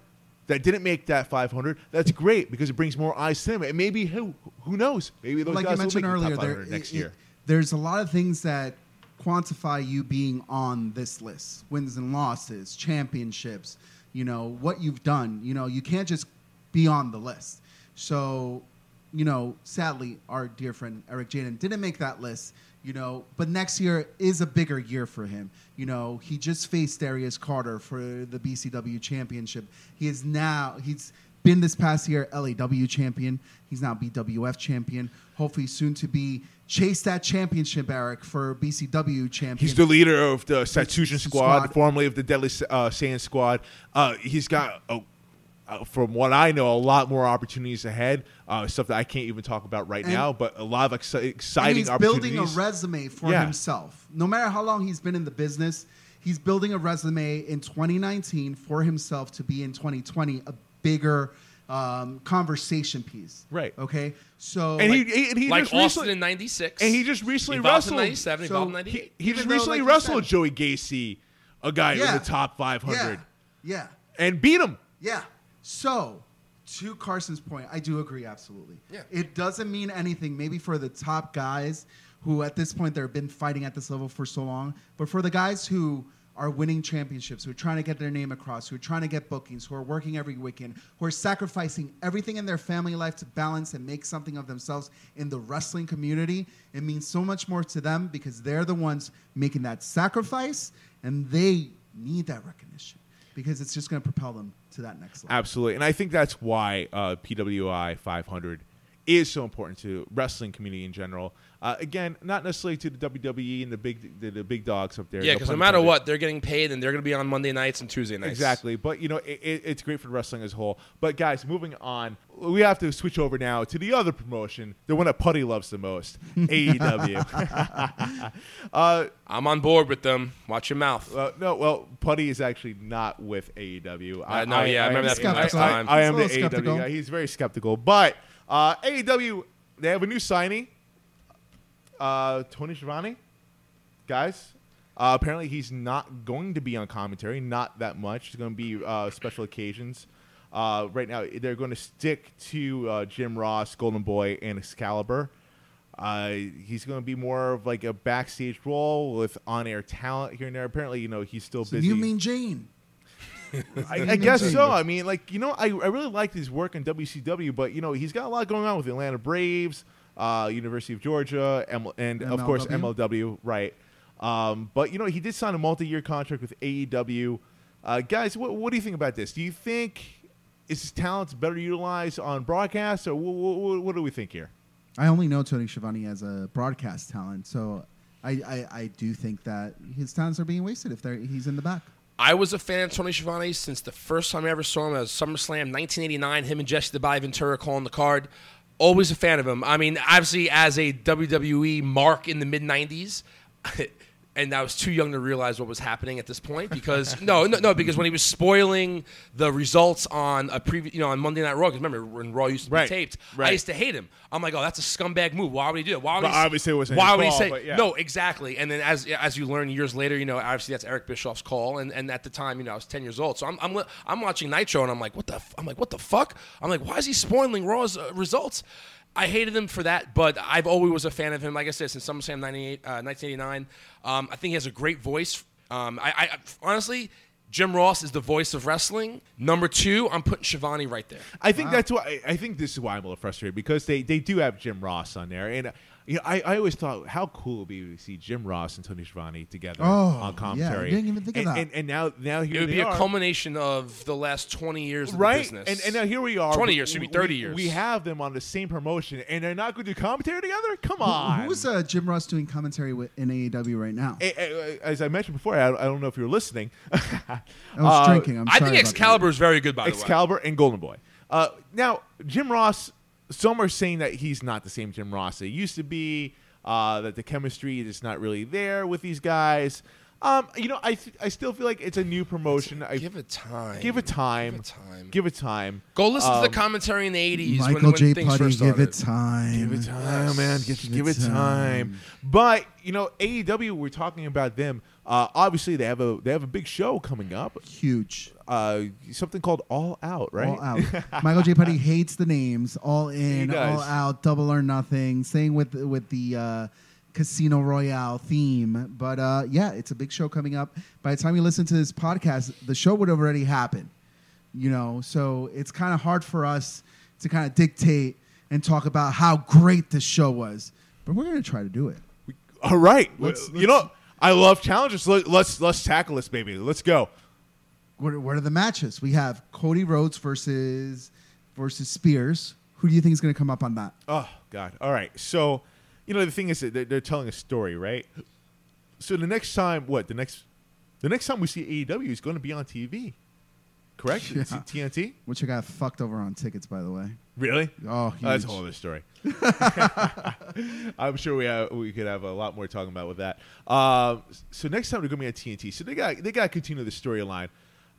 that didn't make that 500, that's great because it brings more eyes to them. And maybe who who knows? Maybe those like guys you mentioned will make earlier, there, 500 next it- year. it- there's a lot of things that quantify you being on this list: wins and losses, championships. You know what you've done. You know you can't just be on the list. So, you know, sadly, our dear friend Eric Jaden didn't make that list. You know, but next year is a bigger year for him. You know, he just faced Darius Carter for the BCW championship. He is now he's been this past year LAW champion. He's now BWF champion. Hopefully soon to be chase that championship, Eric, for BCW champion. He's the leader of the Satsution squad, Squad. formerly of the Deadly uh, Saiyan squad. Uh, he's got, a, uh, from what I know, a lot more opportunities ahead. Uh, stuff that I can't even talk about right And- now, but a lot of exci- and exciting he's building a resume for Yeah. himself. No matter how long he's been in the business, he's building a resume in 2019 for himself to be in 2020 a bigger um, conversation piece. Right. Okay. So and like, he, and he like just Austin recently, in '96, and he just recently evolved in wrestled- '97, So evolved in he, '98. he just Even though, recently like wrestled Joey Gacy, a guy yeah, in the top 500, Yeah. Yeah. and beat him. Yeah. So, to Carson's point, I do agree absolutely. Yeah. It doesn't mean anything maybe for the top guys who at this point they've been fighting at this level for so long, but for the guys who are winning championships, who are trying to get their name across, who are trying to get bookings, who are working every weekend, who are sacrificing everything in their family life to balance and make something of themselves in the wrestling community, it means so much more to them because they're the ones making that sacrifice and they need that recognition because it's just going to propel them to that next level. Absolutely, and I think that's why uh, PWI 500 is so important to wrestling community in general. Uh, again, not necessarily to the WWE and the big the, the big dogs up there. Yeah, no because no pun matter intended. what, they're getting paid, and they're going to be on Monday nights and Tuesday nights. Exactly, but you know it, it, it's great for wrestling as a whole. But guys, moving on, we have to switch over now to the other promotion, the one that Putty loves the most, AEW. uh, I'm on board with them. Watch your mouth. uh, no, well, Putty is actually not with AEW. Uh, no, yeah, I remember that from last I- time. I, am the He's a little AEW guy. He's very skeptical, but uh, AEW they have a new signing. Uh, Tony Schiavone, guys. Uh, apparently, he's not going to be on commentary. Not that much. It's going to be uh, special occasions. Uh, right now, they're going to stick to uh, Jim Ross, Golden Boy, and Excalibur. Uh, he's going to be more of like a backstage role with on-air talent here and there. Apparently, you know, he's still So busy. you mean Jane? I, I guess so. I mean, like you know, I, I really liked his work in WCW, but you know, he's got a lot going on with the Atlanta Braves, uh, University of Georgia, M- and of course MLW. MLW, right? Um, but you know, he did sign a multi-year contract with AEW. Uh, guys, what, what do you think about this? Do you think is his talents better utilized on broadcast, or what, what, what do we think here? I only know Tony Schiavone as a broadcast talent, so I, I, I do think that his talents are being wasted if they're, he's in the back. I was a fan of Tony Schiavone since the first time I ever saw him at SummerSlam 1989. Him and Jesse the Body Ventura calling the card. Always a fan of him. I mean, obviously as a WWE mark in the mid 90s. And I was too young to realize what was happening at this point because no, no, no, because when he was spoiling the results on a previous, you know, on Monday Night Raw, because remember when Raw used to be Right, taped, I used to hate him. I'm like, oh, that's a scumbag move. Why would he do it? Why would Well, he? obviously it wasn't Why would he say yeah. no? Exactly. And then as as you learn years later, you know, obviously that's Eric Bischoff's call. And, and at the time, you know, I was 10 years old. So I'm, I'm, I'm watching Nitro and I'm like, what the, f-? I'm like, what the fuck? I'm like, why is he spoiling Raw's uh, results? I hated him for that, but I've always was a fan of him. Like I said, since SummerSlam 98, uh, 1989, um, I think he has a great voice. Um, I, I honestly, Jim Ross is the voice of wrestling. Number two, I'm putting Schiavone right there. I think that's why I think this is why I'm a little frustrated because they, they do have Jim Ross on there, and uh, you know I, I always thought how cool it would be to see Jim Ross and Tony Schiavone together Oh, on commentary. yeah, I didn't even think of and, that. And, and now now here It would they be a are. culmination of the last 20 years of the Right, business. and, and now here we are. 20 years, should be 30 we- years. We have them on the same promotion, and they're not going to do commentary together. Come Who, on. who is uh, Jim Ross doing commentary with, in AEW right now? A- a- As I mentioned before, I, I don't know if you were listening. I was uh, drinking. I'm I sorry think about Excalibur is very good, by the way. Excalibur and Golden Boy. Uh, now, Jim Ross, some are saying that he's not the same Jim Ross that he used to be, uh, that the chemistry is not really there with these guys. Um, you know, I th- I still feel like it's a new promotion. I Give it time. give it time. Give it time. Give it time. Go listen to Um, the commentary in the '80s when, Michael when J. things Putty, first give started. it time. Give it time, man. Give, Give give it it time. But you know, AEW. We're talking about them. Uh, obviously, they have a they have a big show coming up. Huge. Uh, something called All Out, right? All out. Michael J. Putty hates the names. All in, all out, double or nothing. Same with with the uh, Casino Royale theme. But uh, yeah, it's a big show coming up. By the time you listen to this podcast, the show would have already happened. You know, so it's kind of hard for us to kind of dictate and talk about how great this show was. But we're gonna try to do it. All right. Let's- you know, I love challenges. Let, let's let's tackle this, baby. Let's go. What are, what are the matches? We have Cody Rhodes versus versus Spears. Who do you think is going to come up on that? Oh God! All right. So, you know, the thing is that they're, they're telling a story, right? So the next time, what the next, the next time we see AEW is going to be on TV, correct? Yeah. TNT. Which I got fucked over on tickets, by the way. Really? Oh, that's a huge. whole other story. I'm sure we have, we could have a lot more talking about with that. Um, so next time they're going to be on TNT. So they got they got to continue the storyline.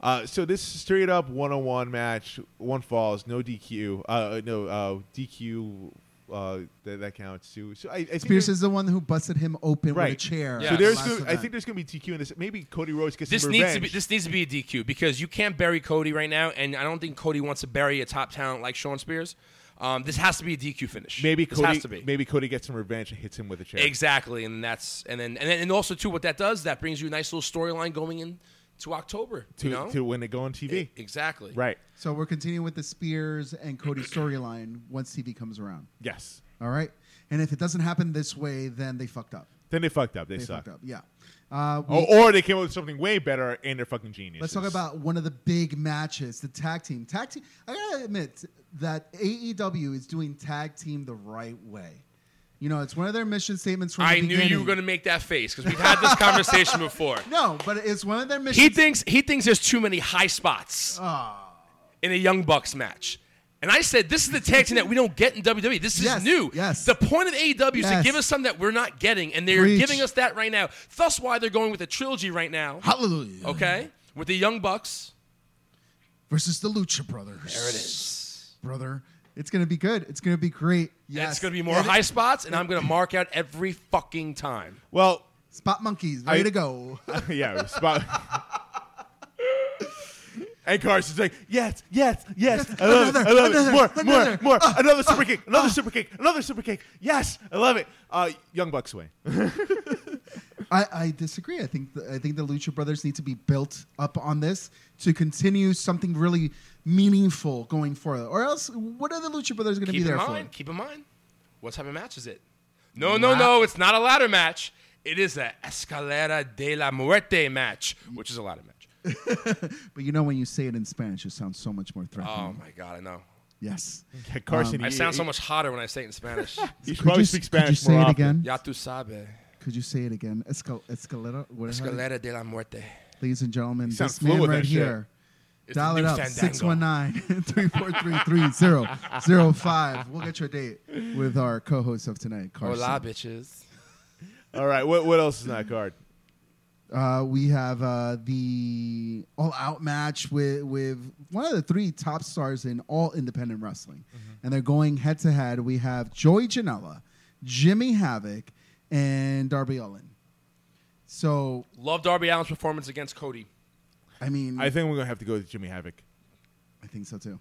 Uh, so this straight up one on one match, one falls, no DQ, uh, no uh, DQ. Uh, that, that counts too. So I, I think Spears there- is the one who busted him open Right. with a chair. Yeah. So at the there's, last gonna, I event. think there's going to be TQ in this. Maybe Cody Rhodes gets This some needs revenge. to be this needs to be a DQ because you can't bury Cody right now, and I don't think Cody wants to bury a top talent like Shawn Spears. Um, this has to be a DQ finish. maybe this Cody, has to be maybe Cody gets some revenge and hits him with a chair. exactly, and that's and then and then and also too what that does that brings you a nice little storyline going into October. to, you know to when they go on TV. exactly right. So we're continuing with the Spears and Cody storyline once TV comes around. Yes. All right. And if it doesn't happen this way, then they fucked up. Then they fucked up. They, They suck. fucked up. Yeah. Uh, we- Or, or they came up with something way better and they're fucking genius. Let's talk about one of the big matches, the tag team. Tag team. I gotta admit that AEW is doing tag team the right way. You know, it's one of their mission statements from the I knew beginning. you were going to make that face because we've had this conversation before. No, but it's one of their missions. He thinks he thinks there's too many high spots Ah. in a Young Bucks match. And I said, this is the tag team that we don't get in WWE. This is Yes, new. yes. The point of AEW is to give us something that we're not getting, and they're Preach. giving us that right now. Thus, why they're going with a trilogy right now. Hallelujah. Okay, with the Young Bucks. Versus the Lucha Brothers. There it is. Brother. It's gonna be good. It's gonna be great. Yeah, Yes. It's going to be more And it- high spots, and I'm going to mark out every fucking time. Well, Spot monkeys, ready I- to go. Uh, yeah, spot. and Carson's like, yes, yes, yes. I love it. I Another, love another, it. More, another. more, more. Ah. another super kick. Another ah. super kick. Another super kick. Yes, I love it. Uh, Young Bucks way. I, I disagree. I think the, I think the Lucha Brothers need to be built up on this to continue something really meaningful going forward. Or else, what are the Lucha Brothers going to be Keep in there mind, for? keep in mind, what type of match is it? No, no, no. It's not a ladder match. It is a Escalera de la Muerte match, which is a ladder match. But you know, when you say it in Spanish, it sounds so much more threatening. Oh my god, I know. Yes. Yeah, Carson, um, I sound so much hotter when I say it in Spanish. He should Could probably you, speak could you Spanish say more it often. again? ya tu sabe. Could you say it again? Escal- escalera. What is it? Escalera de la Muerte. Ladies and gentlemen, this man right that shit. here. It's Dial it up, Fandango. 619-343-3005. We'll get your date with our co-host of tonight, Carson. Hola, bitches. All right, what, what else is in that card? Uh, we have uh, the all-out match with with one of the three top stars in all independent wrestling, and they're going head-to-head. We have Joey Janela, Jimmy Havoc, and Darby Allin. So, Love Darby Allin's performance against Cody. I mean, I think we're gonna have to go with Jimmy Havoc. I think so too.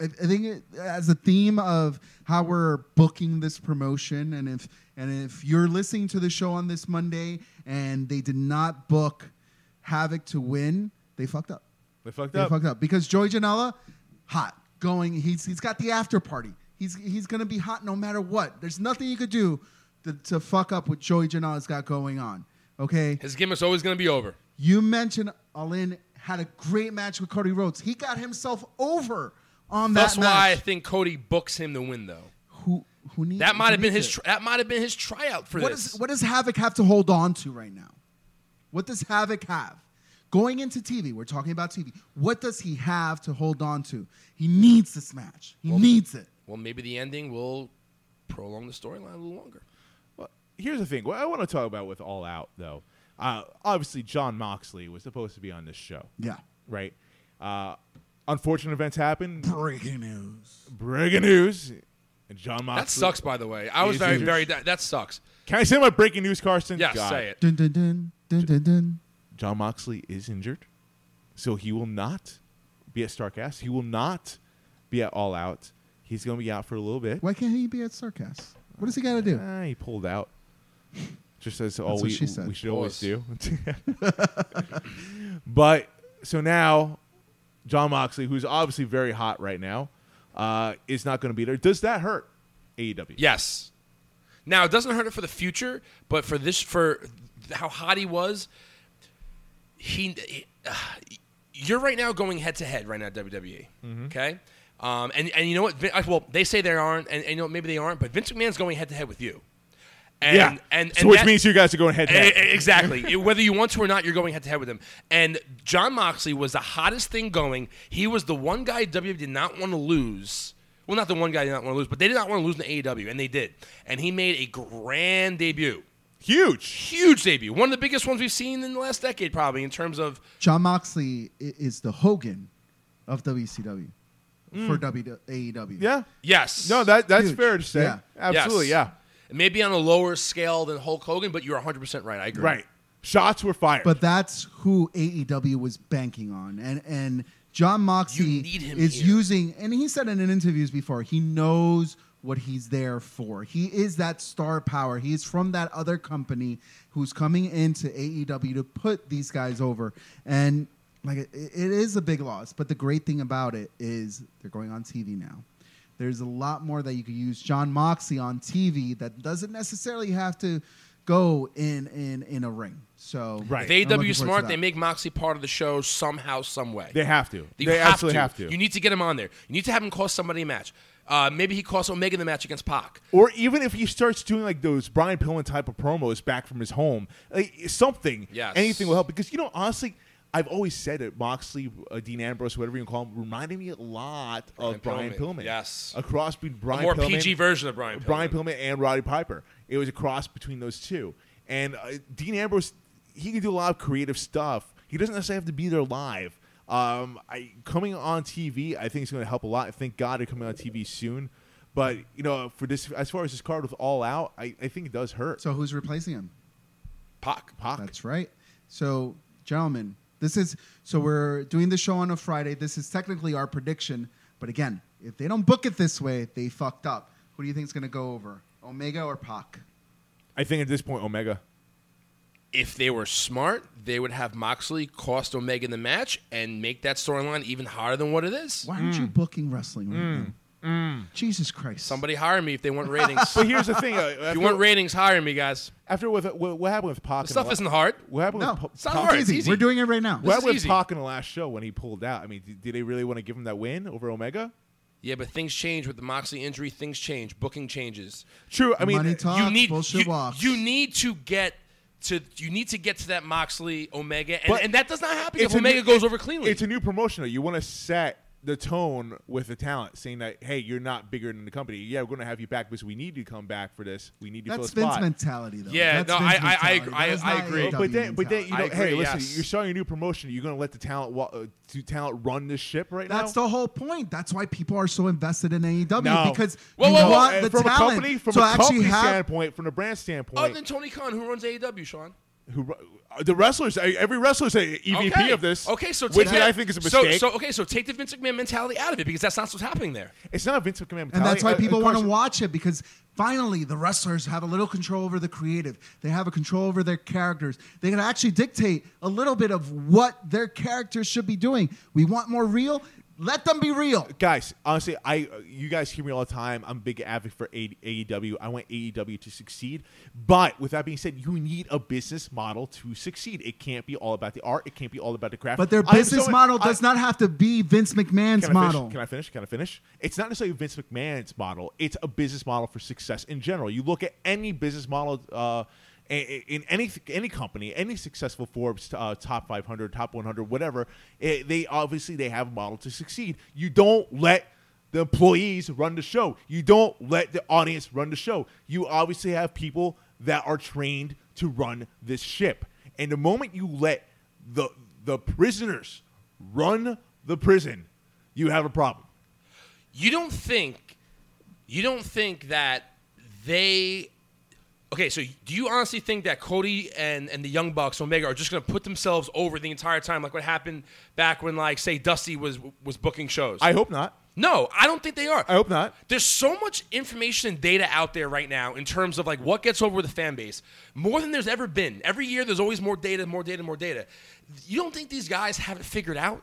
I, I think it, as a theme of how we're booking this promotion, and if and if you're listening to the show on this Monday and they did not book Havoc to win, they fucked up. They fucked They up. fucked up because Joey Janela, hot, going. He's he's got the after party. He's he's gonna be hot no matter what. There's nothing you could do to, to fuck up what Joey Janela's got going on. Okay, His gimmick's always going to be over. you mentioned Allin had a great match with Cody Rhodes. He got himself over on that That's why I think Cody books him to win, though. who who needs That might have been his. it? Tr- that might have been his tryout for What this. does what does Havoc have to hold on to right now? What does Havoc have? Going into TV, we're talking about TV. What does he have to hold on to? He needs this match. He needs it. well, maybe the ending will prolong the storyline a little longer. Well, here's the thing. What I want to talk about with All Out, though, Uh, obviously, Jon Moxley was supposed to be on this show, Yeah. right? Uh, unfortunate events happened. Breaking news. Breaking news. And Jon Moxley. That sucks, by the way. I was very, very. That, that sucks. Can I say my breaking news, Carson? Yes, God. say it. Dun dun dun dun dun dun. Jon Moxley is injured, so he will not be at Starcast. He will not be at All Out. He's going to be out for a little bit. Why can't he be at Starcast? What does he got to do? Ah, he pulled out. Just as all we, she said. we should always do. but so now, Jon Moxley, who's obviously very hot right now, uh, is not going to be there. Does that hurt AEW? Yes. Now it doesn't hurt it for the future, but for this, for how hot he was, he, he- uh, you're right now going head to head right now at WWE. Okay, um, and and you know what? Vin- Well, they say they aren't, and, and you know maybe they aren't, but Vince McMahon's going head to head with you. And, yeah. and, so which that- means you guys are going head to E- head. e- Exactly. Whether you want to or not, you're going head to head with him. And Jon Moxley was the hottest thing going. He was the one guy WWE did not want to lose. Well, not the one guy did not want to lose, but they did not want to lose in AEW, and they did. And he made a grand debut. Huge. Huge debut. One of the biggest ones we've seen in the last decade, probably, in terms of. Jon Moxley is the Hogan of WCW hmm. for w- AEW. Yeah. Yes. No, that that's Huge. fair to say. Yeah. Absolutely. Yes. Yeah. Maybe on a lower scale than Hulk Hogan, but you're 100% right. I agree. Right. Shots were fired. But that's who AEW was banking on, and and Jon Moxley You need him is here. using, and he said in interviews before, he knows what he's there for. He is that star power. He is from that other company who's coming into AEW to put these guys over, and like it, it is a big loss. But the great thing about it is they're going on TV now. There's a lot more that you could use Jon Moxley on TV that doesn't necessarily have to go in in in a ring. So Right. If I'm AEW smart, they make Moxley part of the show somehow, some way. they have to. You they have absolutely to. have to. You need to get him on there. You need to have him cost somebody a match. Uh, maybe he costs Omega the match against Pac. Or even if he starts doing like those Brian Pillman type of promos back from his home, like something, Yes. anything will help. Because you know, honestly, I've always said it. Moxley, uh, Dean Ambrose, whatever you call him, reminded me a lot Brian of Brian Pillman, Pillman. yes. a cross between Brian a more Pillman, PG version of Brian Pillman. Brian Pillman and Roddy Piper. It was a cross between those two. And uh, Dean Ambrose, he can do a lot of creative stuff. He doesn't necessarily have to be there live. Um, I coming on TV, I think it's going to help a lot. Thank God they're coming on TV soon. But you know, for this, as far as this card with All Out, I, I think it does hurt. So who's replacing him? Pac. Pac. That's right. So, gentlemen, this is so we're doing the show on a Friday. This is technically our prediction, but again, if they don't book it this way, they fucked up. Who do you think is going to go over, Omega or Pac? I think at this point, Omega. If they were smart, they would have Moxley cost Omega the match and make that storyline even higher than what it is. Why aren't you hmm. booking wrestling right hmm. now? Jesus Christ! Somebody hire me if they want ratings. But here's the thing: uh, if after, you want ratings, hire me, guys. after with, what, what happened with Pac? The in the stuff la- isn't hard. What happened no, with It's not Pac? hard. It's It's easy. easy. We're doing it right now. What This happened with easy. Pac in the last show when he pulled out? I mean, did, did they really want to give him that win over Omega? Yeah, but things change with the Moxley injury. Things change. Booking changes. True. I mean, Money talks, you need bullshit you, walks. you need to get to you need to get to that Moxley Omega, and, But and that does not happen if a Omega new- goes over cleanly. It's a new promotion. though. You want to set the tone with the talent, saying that hey, you're not bigger than the company. Yeah, we're going to have you back because we need you to come back for this. We need you That's for a Vince spot. mentality, though. Yeah, That's no, Vince I- I- I agree. I- I agree. AEW but then, but then, you know, I hey, listen, yes. you're starting a new promotion. You're going to let the talent, wa- uh, to talent run this ship right That's now. That's the whole point. That's why people are so invested in AEW No. because Whoa, you whoa, whoa. want the from talent a company, from to a actually company have. standpoint, from a brand standpoint, Other than Tony Khan, who runs AEW, Sean. Who uh, the wrestlers, uh, every wrestler's a EVP okay. of this. Okay, so which take that, I think is a so- mistake. So, okay, so take the Vince McMahon mentality out of it because that's not what's happening there. it's not a Vince McMahon mentality. And that's why Uh, people of want to watch it because finally the wrestlers have a little control over the creative. They have a control over their characters. They can actually dictate a little bit of what their characters should be doing. We want more real. Let them be real. guys honestly i uh, you guys hear me all the time i'm a big advocate for aew i want aew to succeed but with that being said you need a business model to succeed it can't be all about the art it can't be all about the craft But their business so- model I- does not have to be Vince McMahon's can model. Finish? Can I finish? Can I finish? It's not necessarily Vince McMahon's model. It's a business model for success in general. You look at any business model uh, in any any company, any successful Forbes uh, top 500, top 100, whatever. eh, they obviously they have a model to succeed. You don't let the employees run the show. You don't let the audience run the show. You obviously have people that are trained to run this ship. And the moment you let the the prisoners run the prison, you have a problem. You don't think you don't think that they Okay, so do you honestly think that Cody and, and the Young Bucks, Omega, are just gonna put themselves over the entire time, like what happened back when, like, say, Dusty was was booking shows? I hope not. no, I don't think they are. I hope not. There's so much information and data out there right now in terms of like what gets over the fan base, more than there's ever been. Every year, there's always more data, more data, more data. You don't think these guys have it figured out?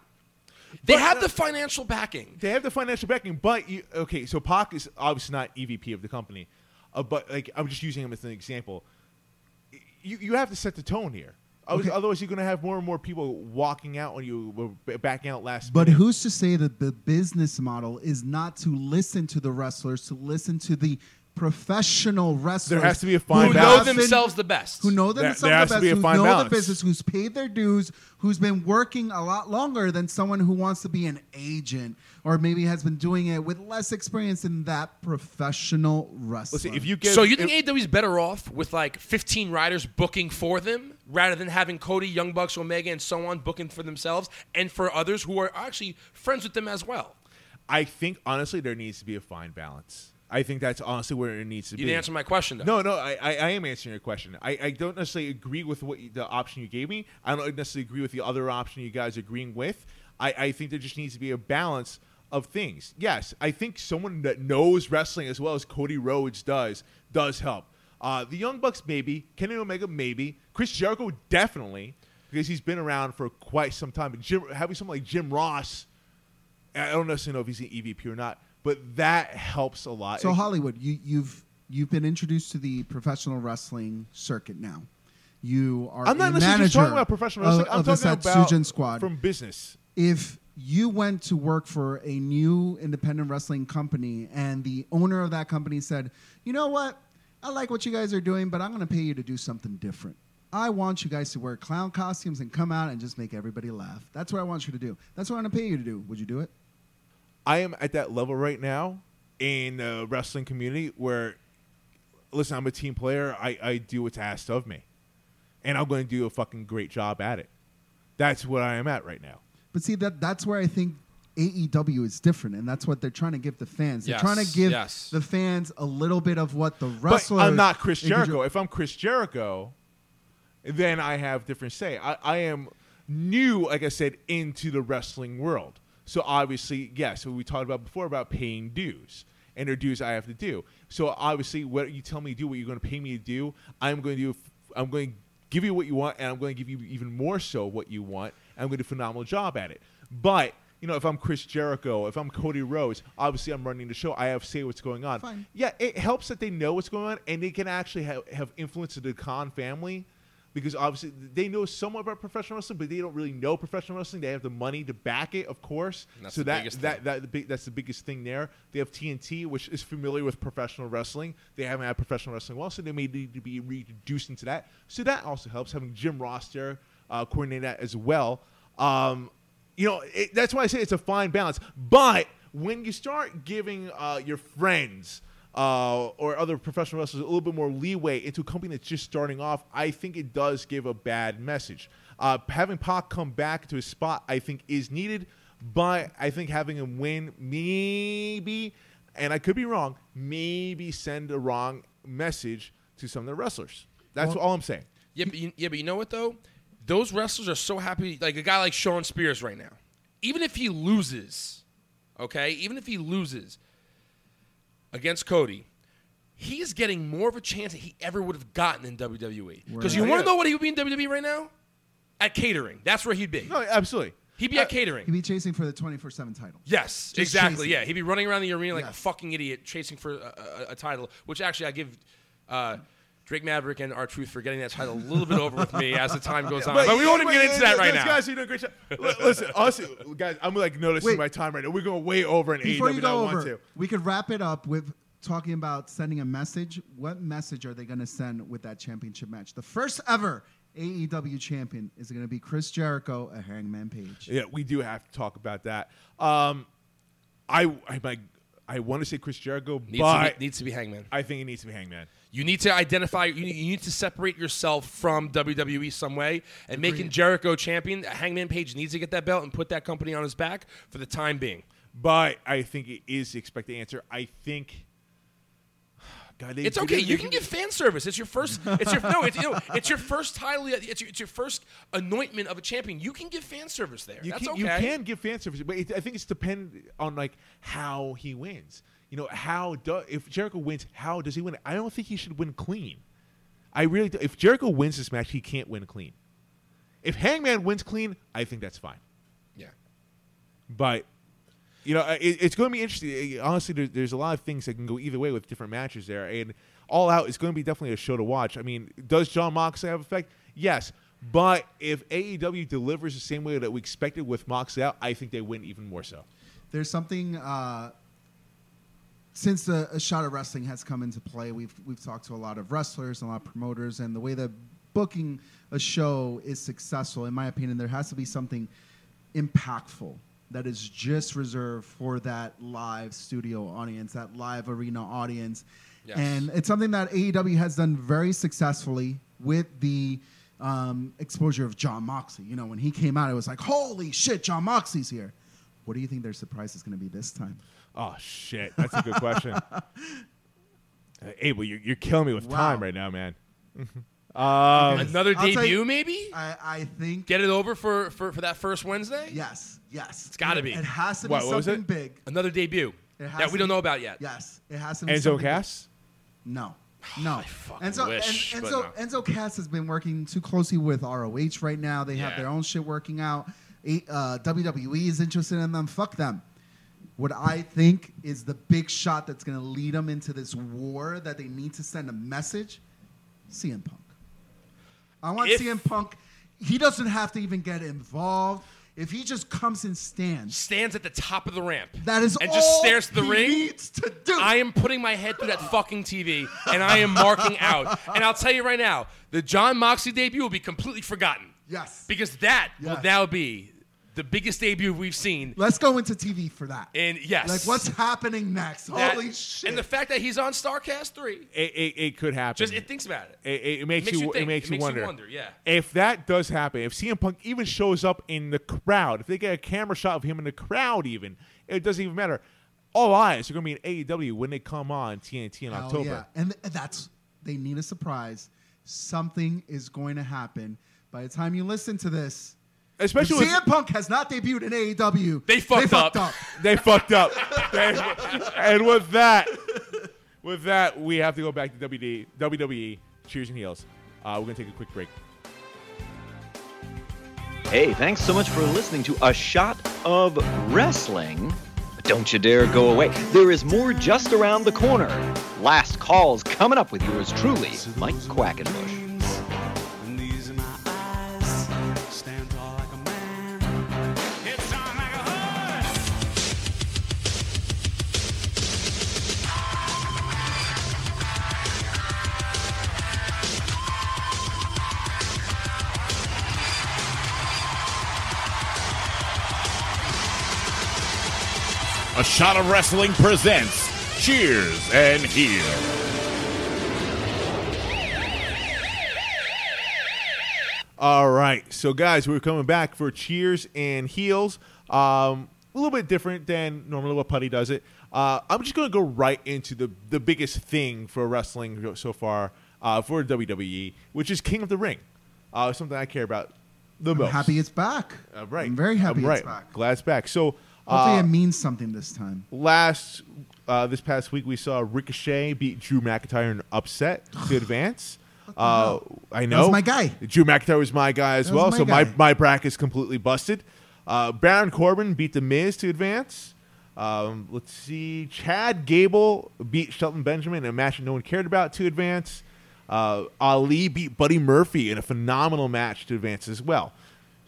They But, have uh, the financial backing. They have the financial backing, but you, okay. So Pac is obviously not EVP of the company, uh, but like I'm just using him as an example. You you have to set the tone here. Otherwise- Okay. Otherwise, you're going to have more and more people walking out when you were backing out last. But minute. who's to say that the business model is not to listen to the wrestlers, to listen to the professional wrestlers? has to be a who fine Who balance. know themselves the best. who know There- themselves there has the to best, be a who know balance. the business, who's paid their dues, who's been working a lot longer than someone who wants to be an agent or maybe has been doing it with less experience in that professional wrestler. Listen, if you get so you think if- AEW's better off with like 15 riders booking for them rather than having Cody, Young Bucks, Omega, and so on booking for themselves and for others who are actually friends with them as well? I think honestly there needs to be a fine balance. I think that's honestly where it needs to You be. You didn't answer my question though. No, no, I, I, I am answering your question. I, I don't necessarily agree with what you, the option you gave me. I don't necessarily agree with the other option you guys are agreeing with. I, I think there just needs to be a balance of things. Yes, I think someone that knows wrestling as well as Cody Rhodes does does help. Uh, the Young Bucks maybe, Kenny Omega maybe, Chris Jericho definitely because he's been around for quite some time. But Jim, having someone like Jim Ross, I don't necessarily know if he's an EVP or not, but that helps a lot. So Hollywood, you, you've you've been introduced to the professional wrestling circuit now. You are I'm not necessarily talking about professional of, wrestling. I'm of the talking about Satsujin squad. from business. if you went to work for a new independent wrestling company and the owner of that company said, "You know what? I like what you guys are doing, but I'm going to pay you to do something different. I want you guys to wear clown costumes and come out and just make everybody laugh. That's what I want you to do. That's what I'm going to pay you to do. Would you do it?" I am at that level right now in the wrestling community where, listen, I'm a team player. I, I do what's asked of me, and I'm going to do a fucking great job at it. That's what I am at right now. But see that that's where I think AEW is different, and that's what they're trying to give the fans. They're Yes, trying to give yes. the fans a little bit of what the But. I'm not Chris Jericho. If I'm Chris Jericho, then I have different say. I, I am new, like I said, into the wrestling world. So obviously, yes, what we talked about before about paying dues. And there are dues I have to do. So obviously, what you tell me to do, what you're going to pay me to do, I'm going to do. I'm going to give you what you want, and I'm going to give you even more so what you want. I'm going to do a phenomenal job at it. But you know, if I'm Chris Jericho, if I'm Cody Rhodes, obviously I'm running the show. I have to say what's going on. Fine. Yeah, it helps that they know what's going on and they can actually have, have influence of the Khan family because obviously they know somewhat about professional wrestling, but they don't really know professional wrestling. They have the money to back it, of course. So that that that the big, that's the biggest thing there. They have TNT, which is familiar with professional wrestling. They haven't had professional wrestling well, so they may need to be reintroduced into that. So that also helps having Jim Ross there uh, coordinate that as well. Um, you know, it, that's why I say it's a fine balance. But when you start giving uh, your friends uh, or other professional wrestlers a little bit more leeway into a company that's just starting off, I think it does give a bad message. Uh, having Pac come back to his spot, I think, is needed. But I think having him win, maybe, and I could be wrong, maybe send a wrong message to some of the wrestlers. That's all I'm saying. Yeah, but you, yeah, but you know what though? Those wrestlers are so happy. Like a guy like Shawn Spears right now, even if he loses, okay, even if he loses against Cody, he is getting more of a chance that he ever would have gotten in WWE. Because you want to know what he would be in WWE right now? At catering. That's where he'd be. No, absolutely. He'd be at catering. He'd be chasing for the 24 7 title. Yes, Just exactly. chasing. Yeah, he'd be running around the arena like a Yes. fucking idiot, chasing for a, a, a title. Which actually, I give uh, Drake Maverick and R-Truth for getting that title a little bit over with me as the time goes on. But, we won't even get into that right those now. Guys are doing a great job. Listen, honestly, guys, I'm like noticing Wait. my time right now. We're going way over in Before AEW you than I go want over, to. we could wrap it up with talking about sending a message. What message are they going to send with that championship match? The first ever AEW champion is going to be Chris Jericho, a Hangman Page. Yeah, we do have to talk about that. Um, I I my, I want to say Chris Jericho, Needs, but to be, needs to be Hangman. I think it needs to be Hangman. You need to identify. You need, you need to separate yourself from WWE some way. And making Jericho champion, Hangman Page needs to get that belt and put that company on his back for the time being. But I think it is the expected answer. I think. God, they- It's they- okay. they- You can give fan service. It's your first. It's your no. It's, you know, it's your first title. It's your, it's your first anointment of a champion. You can give fan service there. You That's can, okay. you can give fan service, but it, I think it's depend on like how he wins. You know, how do, if Jericho wins, how does he win? I don't think he should win clean. I really do. If Jericho wins this match, he can't win clean. If Hangman wins clean, I think that's fine. Yeah. But you know, it, it's going to be interesting. Honestly, there, there's a lot of things that can go either way with different matches there, and all out is going to be definitely a show to watch. I mean, does Jon Moxley have effect? Yes, but if AEW delivers the same way that we expected with Moxley out, I think they win even more so. There's something uh, since the a shot of wrestling has come into play. We've we've talked to a lot of wrestlers and a lot of promoters, and the way that booking a show is successful, in my opinion, there has to be something impactful that is just reserved for that live studio audience, that live arena audience. Yes. And it's something that AEW has done very successfully with the um, exposure of Jon Moxley. You know, when he came out, it was like, holy shit, Jon Moxley's here. What do you think their surprise is going to be this time? Oh shit, that's a good question. uh, Abel, you're, you're killing me with Wow. time right now, man. um, Another I'll tell debut, you- maybe. I, I think Get it over for, for, for that first Wednesday. yes, yes. It's gotta be. It has to be What- what was something it? big. Another debut It has that to we don't be- know about yet. Yes, it has to be Enzo something big. Cass. No, no. I fucking Enzo, wish, and, but Enzo, Enzo Cass has been working too closely with ROH right now. They have Yeah. their own shit working out. A- Uh, WWE is interested in them. Fuck them. What I think is the big shot that's going to lead them into this war that they need to send a message CM Punk. I want If- CM Punk. He doesn't have to even get involved. If he just comes and stands, Stands at the top of the ramp. that is and all just stares at the he ring. needs to do. I am putting my head through that fucking TV and I am marking out. And I'll tell you right now, the Jon Moxley debut will be completely forgotten yes. because that will now be the biggest debut we've seen. Let's go into TV for that. And yes, Like, what's happening next? that- Holy shit! And the fact that he's on Starcast three, It, it, it could happen. just it thinks about it. It, it makes, Makes you, you think. it makes It you makes you wonder. wonder, yeah. If that does happen, if CM Punk even shows up in the crowd, if they get a camera shot of him in the crowd, even it doesn't even matter. All eyes are going to be in AEW when they come on TNT in Hell October. yeah. And th- that's they need a surprise. Something is going to happen. By the time you listen to this, Especially if with, CM Punk has not debuted in AEW. They fucked up. they fucked up. They- fucked up. and with that, with that, we have to go back to WD, WWE. Cheers and heels. Uh, we're going to take a quick break. Hey, thanks so much for listening to A Shot of Wrestling. But don't you dare go away. There is more just around the corner. Last calls coming up with yours truly, Mike Quackenbush. Shot of Wrestling presents Cheers and Heel. All right, so guys, we're coming back for cheers and heels. Um, a little bit different than normally what Putty does it. Uh, I'm just going to go right into the the biggest thing for wrestling so far uh, for WWE, which is King of the Ring. Uh, something I care about the I'm most. happy it's back. Uh, right, I'm very happy I'm right. it's back. Glad it's back. So Hopefully, uh, it means something this time. last uh, this past week we saw Ricochet beat Drew McIntyre in an upset to advance. Uh, I know was my guy. Drew McIntyre was my guy as That well, my so my guy. my bracket's completely busted. Uh, Baron Corbin beat The Miz to advance. Um, let's see, Chad Gable beat Shelton Benjamin in a match that no one cared about to advance. Uh, Ali beat Buddy Murphy in a phenomenal match to advance as well.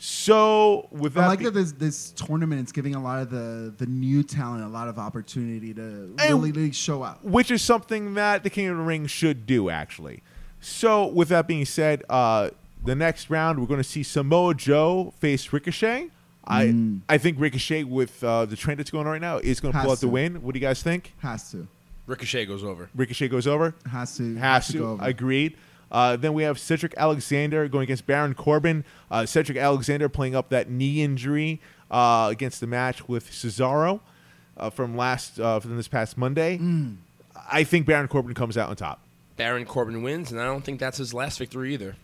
So with that, I like be- that this, this tournament is giving a lot of the, the new talent a lot of opportunity to And- really, really show up, which is something that the King of the Ring should do, actually. So, with that being said, uh, the next round we're going to see Samoa Joe face Ricochet. I I think Ricochet with uh, the trend that's going on right now is going to pull out the win. What do you guys think? Has to. Ricochet goes over. Ricochet goes over. Has to Has to. go over. Agreed. Uh, then we have Cedric Alexander going against Baron Corbin. Uh, Cedric Alexander playing up that knee injury uh, against the match with Cesaro uh, from last uh, from this past Monday. Mm. I think Baron Corbin comes out on top. Baron Corbin wins, and I don't think that's his last victory either.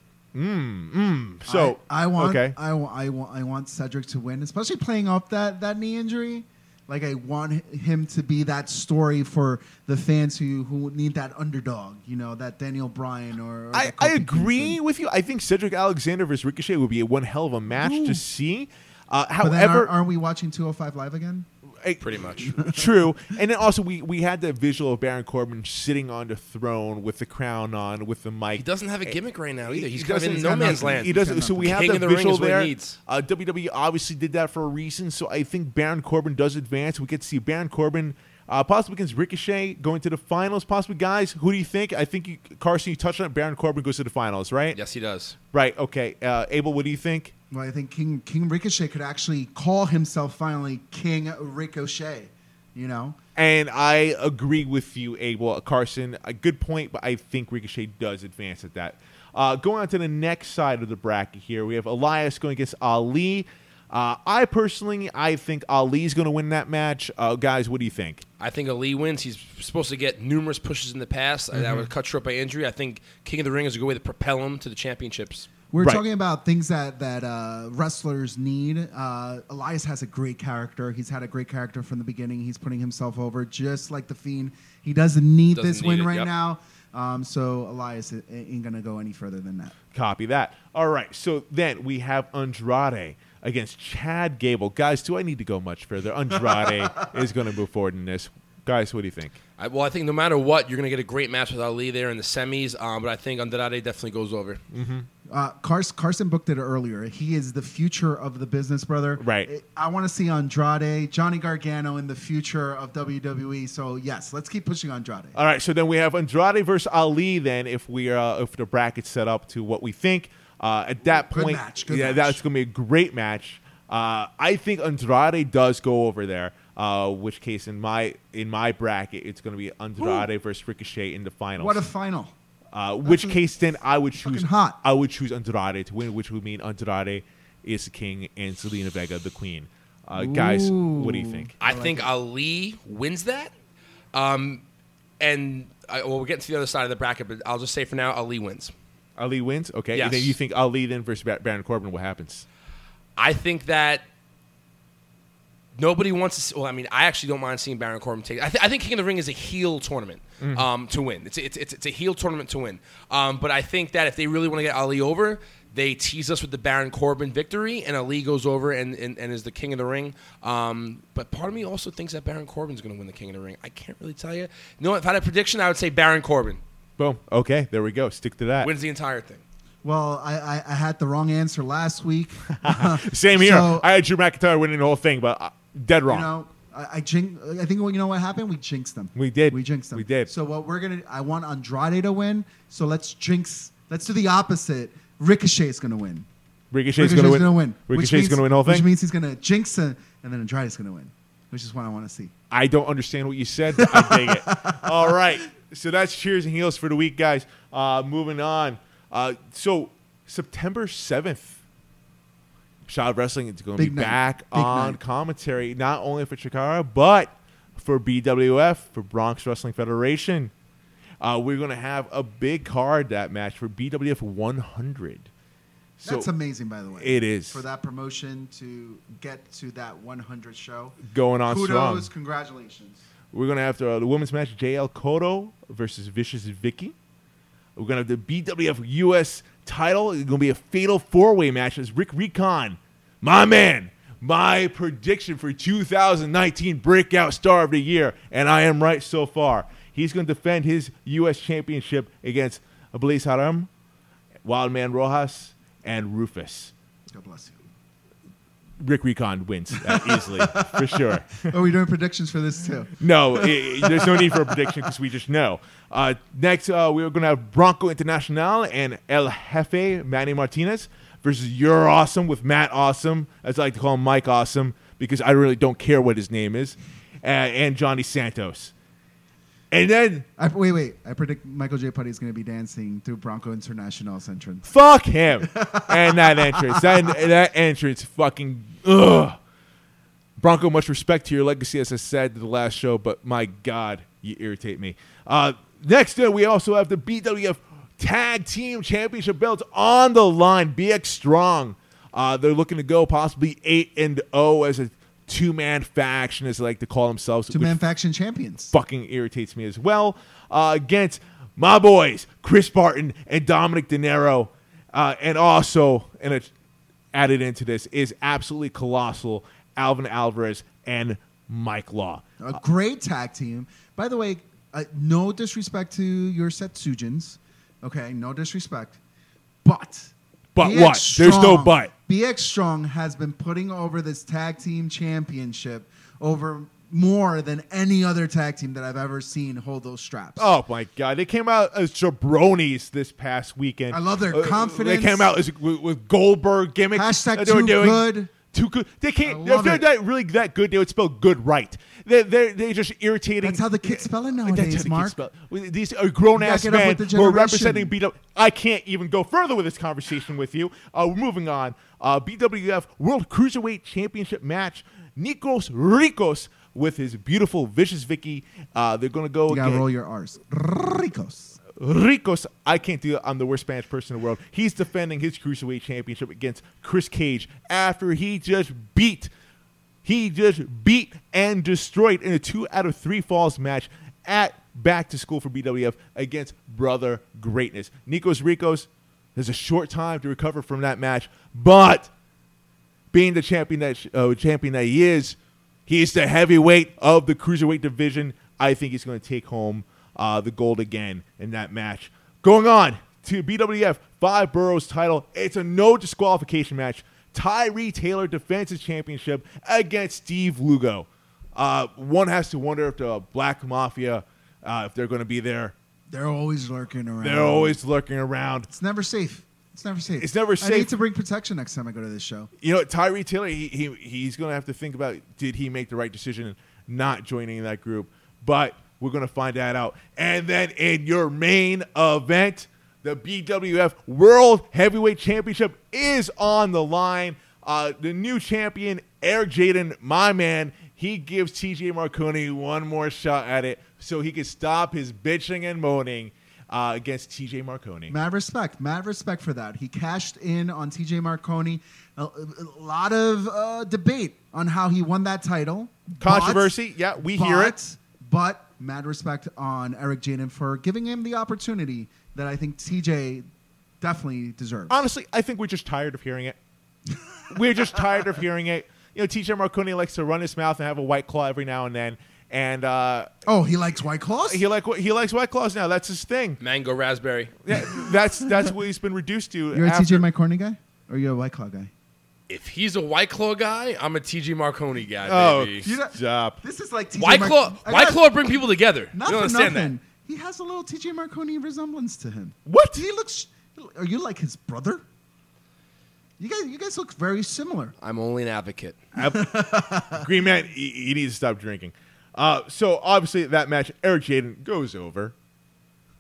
So I, I want, okay. I, wa- I want, I want Cedric to win, especially playing up that that knee injury. Like I want him to be that story for the fans who who need that underdog. You know, that Daniel Bryan or. or I, I agree Kingston. with you. I think Cedric Alexander versus Ricochet would be a one hell of a match to see. Uh, however, aren't, aren't we watching 205 live again? I- Pretty much. True, and then also we we had the visual of Baron Corbin sitting on the throne with the crown on, with the mic. He doesn't have a gimmick right now either. He's He kind of in no man's land. He doesn't. So we have the the visual is he there. Uh, WWE obviously did that for a reason. So I think Baron Corbin does advance. We get to see Baron Corbin. Uh, possibly against Ricochet going to the finals. Possibly, guys. Who do you think? I think you, Carson, you touched on it. Baron Corbin goes to the finals, right? Yes, he does. Right. Okay. Uh, Abel, what do you think? Well, I think King King Ricochet could actually call himself finally King Ricochet. You know, And I agree with you, Abel. Carson, a good point, but I think Ricochet does advance at that. Uh, going on to the next side of the bracket here, we have Elias going against Ali. Uh, I personally, I think Ali's going to win that match. Uh, guys, what do you think? I think Ali wins. He's supposed to get numerous pushes in the past. That Mm-hmm. would cut short by injury. I think King of the Ring is a good way to propel him to the championships. We're Right. talking about things that that uh, wrestlers need. Uh, Elias has a great character. He's had a great character from the beginning. He's putting himself over, just like the Fiend. He doesn't need Doesn't this need win it, right yep. now. Um, so Elias ain't gonna go any further than that. Copy that. All right. So then we have Andrade against Chad Gable. Guys, do I need to go much further? Andrade is going to move forward in this. Guys, what do you think? I, well, I think no matter what, you're going to get a great match with Ali there in the semis. Um, but I think Andrade definitely goes over. Uh, Carson, Carson booked it earlier. He is the future of the business, brother. Right. I want to see Andrade, Johnny Gargano in the future of WWE. So yes, let's keep pushing Andrade. All right, so then we have Andrade versus Ali. Then, if we uh, if the bracket's set up to what we think, uh, at that Good point, match, good yeah, match. that's going to be a great match. Uh, I think Andrade does go over there. Uh, which case, in my in my bracket, it's going to be Andrade versus Ricochet in the finals. What a final! uh, which case, then I would choose hot. I would choose Andrade to win, which would mean Andrade is the king and Zelina Vega the queen. Uh, guys, what do you think? I, think Ali wins that. Um, and I, well, we're getting to the other side of the bracket, but I'll just say for now, Ali wins. Ali wins. Okay, Yes. and then you think Ali then versus Baron Corbin? What happens? I think that nobody wants to. See, well, I mean, I actually don't mind seeing Baron Corbin take. I, th- I think King of the Ring is a heel tournament Mm-hmm. um, to win. It's a, it's, it's it's a heel tournament to win. Um, but I think that if they really want to get Ali over, they tease us with the Baron Corbin victory, and Ali goes over and, and, and is the King of the Ring. Um, but part of me also thinks that Baron Corbin's going to win the King of the Ring. I can't really tell you. You know, what? if I had a prediction, I would say Baron Corbin Boom. Okay, there we go. Stick to that. wins the entire thing. Well, I, I, I had the wrong answer last week. Same here. So- I had Drew McIntyre winning the whole thing, but dead wrong. You know, I, I jin- I think you know what happened. We jinxed them. We did. We jinxed them. We did. So what we're gonna? I want Andrade to win. So let's jinx. Let's do the opposite. Ricochet's gonna win. Ricochet's going to win. gonna win. which Ricochet's means- to win the whole Which means he's gonna jinx it, and then Andrade's gonna win. Which is what I want to see. I don't understand what you said. But I dig it. All right. So that's cheers and heels for the week, guys. Uh, moving on. Uh, so September seventh, Shot of Wrestling is going to be night. back Big on night. commentary, not only for Chikara, but for BWF, for Bronx Wrestling Federation. Uh, we're going to have a big card that match for BWF 100. So That's amazing, by the way. it is. for that promotion to get to that 100 show. going on Kudos, strong. congratulations. We're gonna have uh, the women's match: JL Cotto versus Vicious Vicky. We're gonna have the BWF US title. It's gonna be a fatal four-way match as Rick Recon, my man, my prediction for 2019 breakout star of the year, and I am right so far. He's gonna defend his US championship against Blaze Haram, Wildman Rojas, and Rufus. God bless you. Rick Recon wins that easily for sure. Are we doing predictions for this too? No, i i- there's no need for a prediction because we just know. Uh, next, uh, we're going to have Bronco Internacional and El Jefe Manny Martinez versus You're Awesome with Matt Awesome, as I like to call him Mike Awesome, because I really don't care what his name is, uh, and Johnny Santos. And then I, wait, wait. I predict Michael J. Putty is going to be dancing through Bronco International's entrance. fuck him and that entrance. That that entrance fucking ugh. Bronco, much respect to your legacy, as I said to the last show, but my God, you irritate me. Uh, next, uh, we also have the BWF Tag Team Championship belts on the line. BX Strong. Uh, they're looking to go possibly eight and zero as a two man faction, as they like to call themselves. Two man faction champions. fucking irritates me as well. Uh, against my boys, Chris Barton and Dominic De Niro. Uh, and also, and it's added into this, is absolutely colossal Alvin Alvarez and Mike Law. A great tag team. By the way, uh, no disrespect to your Setsujins. Okay, no disrespect. But. But BX what? There's no Strong- but. BX Strong has been putting over this tag team championship over more than any other tag team that I've ever seen hold those straps. Oh my God! They came out as jabronis this past weekend. I love their Uh, confidence. They came out as, with, with Goldberg gimmicks. Hashtag that they were too good. Too good. They can't. If they're it. that really that good, they would spell good right. They're, they they just irritating. That's how the kids spell it That's nowadays, kids Mark. spell. These are grown ass men get up with the who are representing BW. I can't even go further with this conversation with you. Uh, we're moving on. Uh, BWF World Cruiserweight Championship match. Nikos Ricos with his beautiful vicious Vicky. Uh, they're gonna go You gotta roll your R's. Ricos. Ricos, I can't do it. I'm the worst Spanish person in the world. He's defending his cruiserweight championship against Chris Cage after he just beat, he just beat and destroyed in a two out of three falls match at Back to School for BWF against Brother Greatness. Nikos Ricos has a short time to recover from that match, but being the champion that uh, champion that he is, he's the heavyweight of the cruiserweight division. I think he's going to take home uh, the gold again in that match. Going on to BWF Five Boroughs title, it's a no disqualification match. Tyree Taylor defends his championship against Steve Lugo. Uh, one has to wonder if the Black Mafia, uh, if they're going to be there. They're always lurking around. They're always lurking around. It's never safe. It's never safe. It's never safe. I need to bring protection next time I go to this show. You know, Tyree Taylor, he, he he's going to have to think about did he make the right decision not joining that group. But we're going to find that out. And then in your main event, the BWF World Heavyweight Championship is on the line. Uh, the new champion, Eric Jaden, my man, he gives TJ Marconi one more shot at it so he can stop his bitching and moaning uh, against TJ Marconi. Mad respect. Mad respect for that. He cashed in on TJ Marconi. A, a lot of uh, debate on how he won that title. Controversy, But- yeah, we hear it. but- But mad respect on Eric Jaden for giving him the opportunity that I think TJ definitely deserves. honestly, I think we're just tired of hearing it. we're just tired of hearing it. You know, TJ Marconi likes to run his mouth and have a white claw every now and then, and uh, oh, he likes White Claws? he like he likes white claws now. That's his thing. Mango raspberry. Yeah, that's that's what he's been reduced to. You're a after- TJ Marconi guy? Or you're a White Claw guy? If he's a White Claw guy, I'm a TJ Marconi guy, Oh, baby. You know- stop. This is like TJ White Mar- Claw, I White gotta- Claw bring people together. Not you don't for understand nothing. He has a little TJ Marconi resemblance to him. What? He looks. Are you like his brother? You guys, you guys look very similar. I'm only an advocate. Green Man, he, he needs to stop drinking. Uh, so obviously that match, Eric Jaden goes over.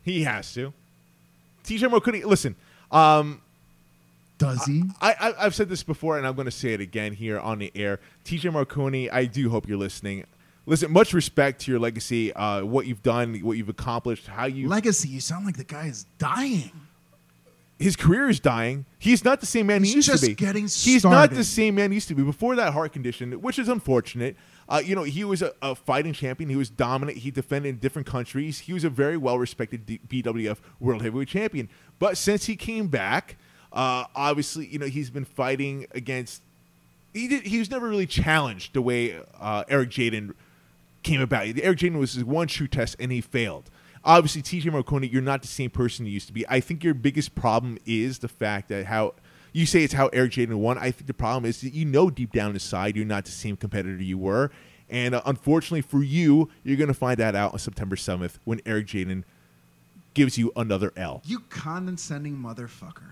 He has to. TJ Marconi, listen. Um, Does he? I, I I've said this before, and I'm going to say it again here on the air. TJ Marconi, I do hope you're listening. Listen, much respect to your legacy, uh, what you've done, what you've accomplished, how you. Legacy. You sound like the guy is dying. his career is dying. He's not the same man He's he used to be. He's just getting He's not the same man he used to be before that heart condition, which is unfortunate. Uh, you know, he was a, a fighting champion. He was dominant. He defended in different countries. He was a very well respected D- BWF World Heavyweight Champion. But since he came back, uh, obviously, you know, he's been fighting against. He did. He was never really challenged the way uh, Eric Jaden came about. Eric Jaden was his one true test, and he failed. Obviously, TJ Marconi, you're not the same person you used to be. I think your biggest problem is the fact that how you say it's how Eric Jaden won. I think the problem is that you know deep down inside you're not the same competitor you were, and uh, unfortunately for you, you're going to find that out on September 7th when Eric Jaden gives you another L. You condescending motherfucker.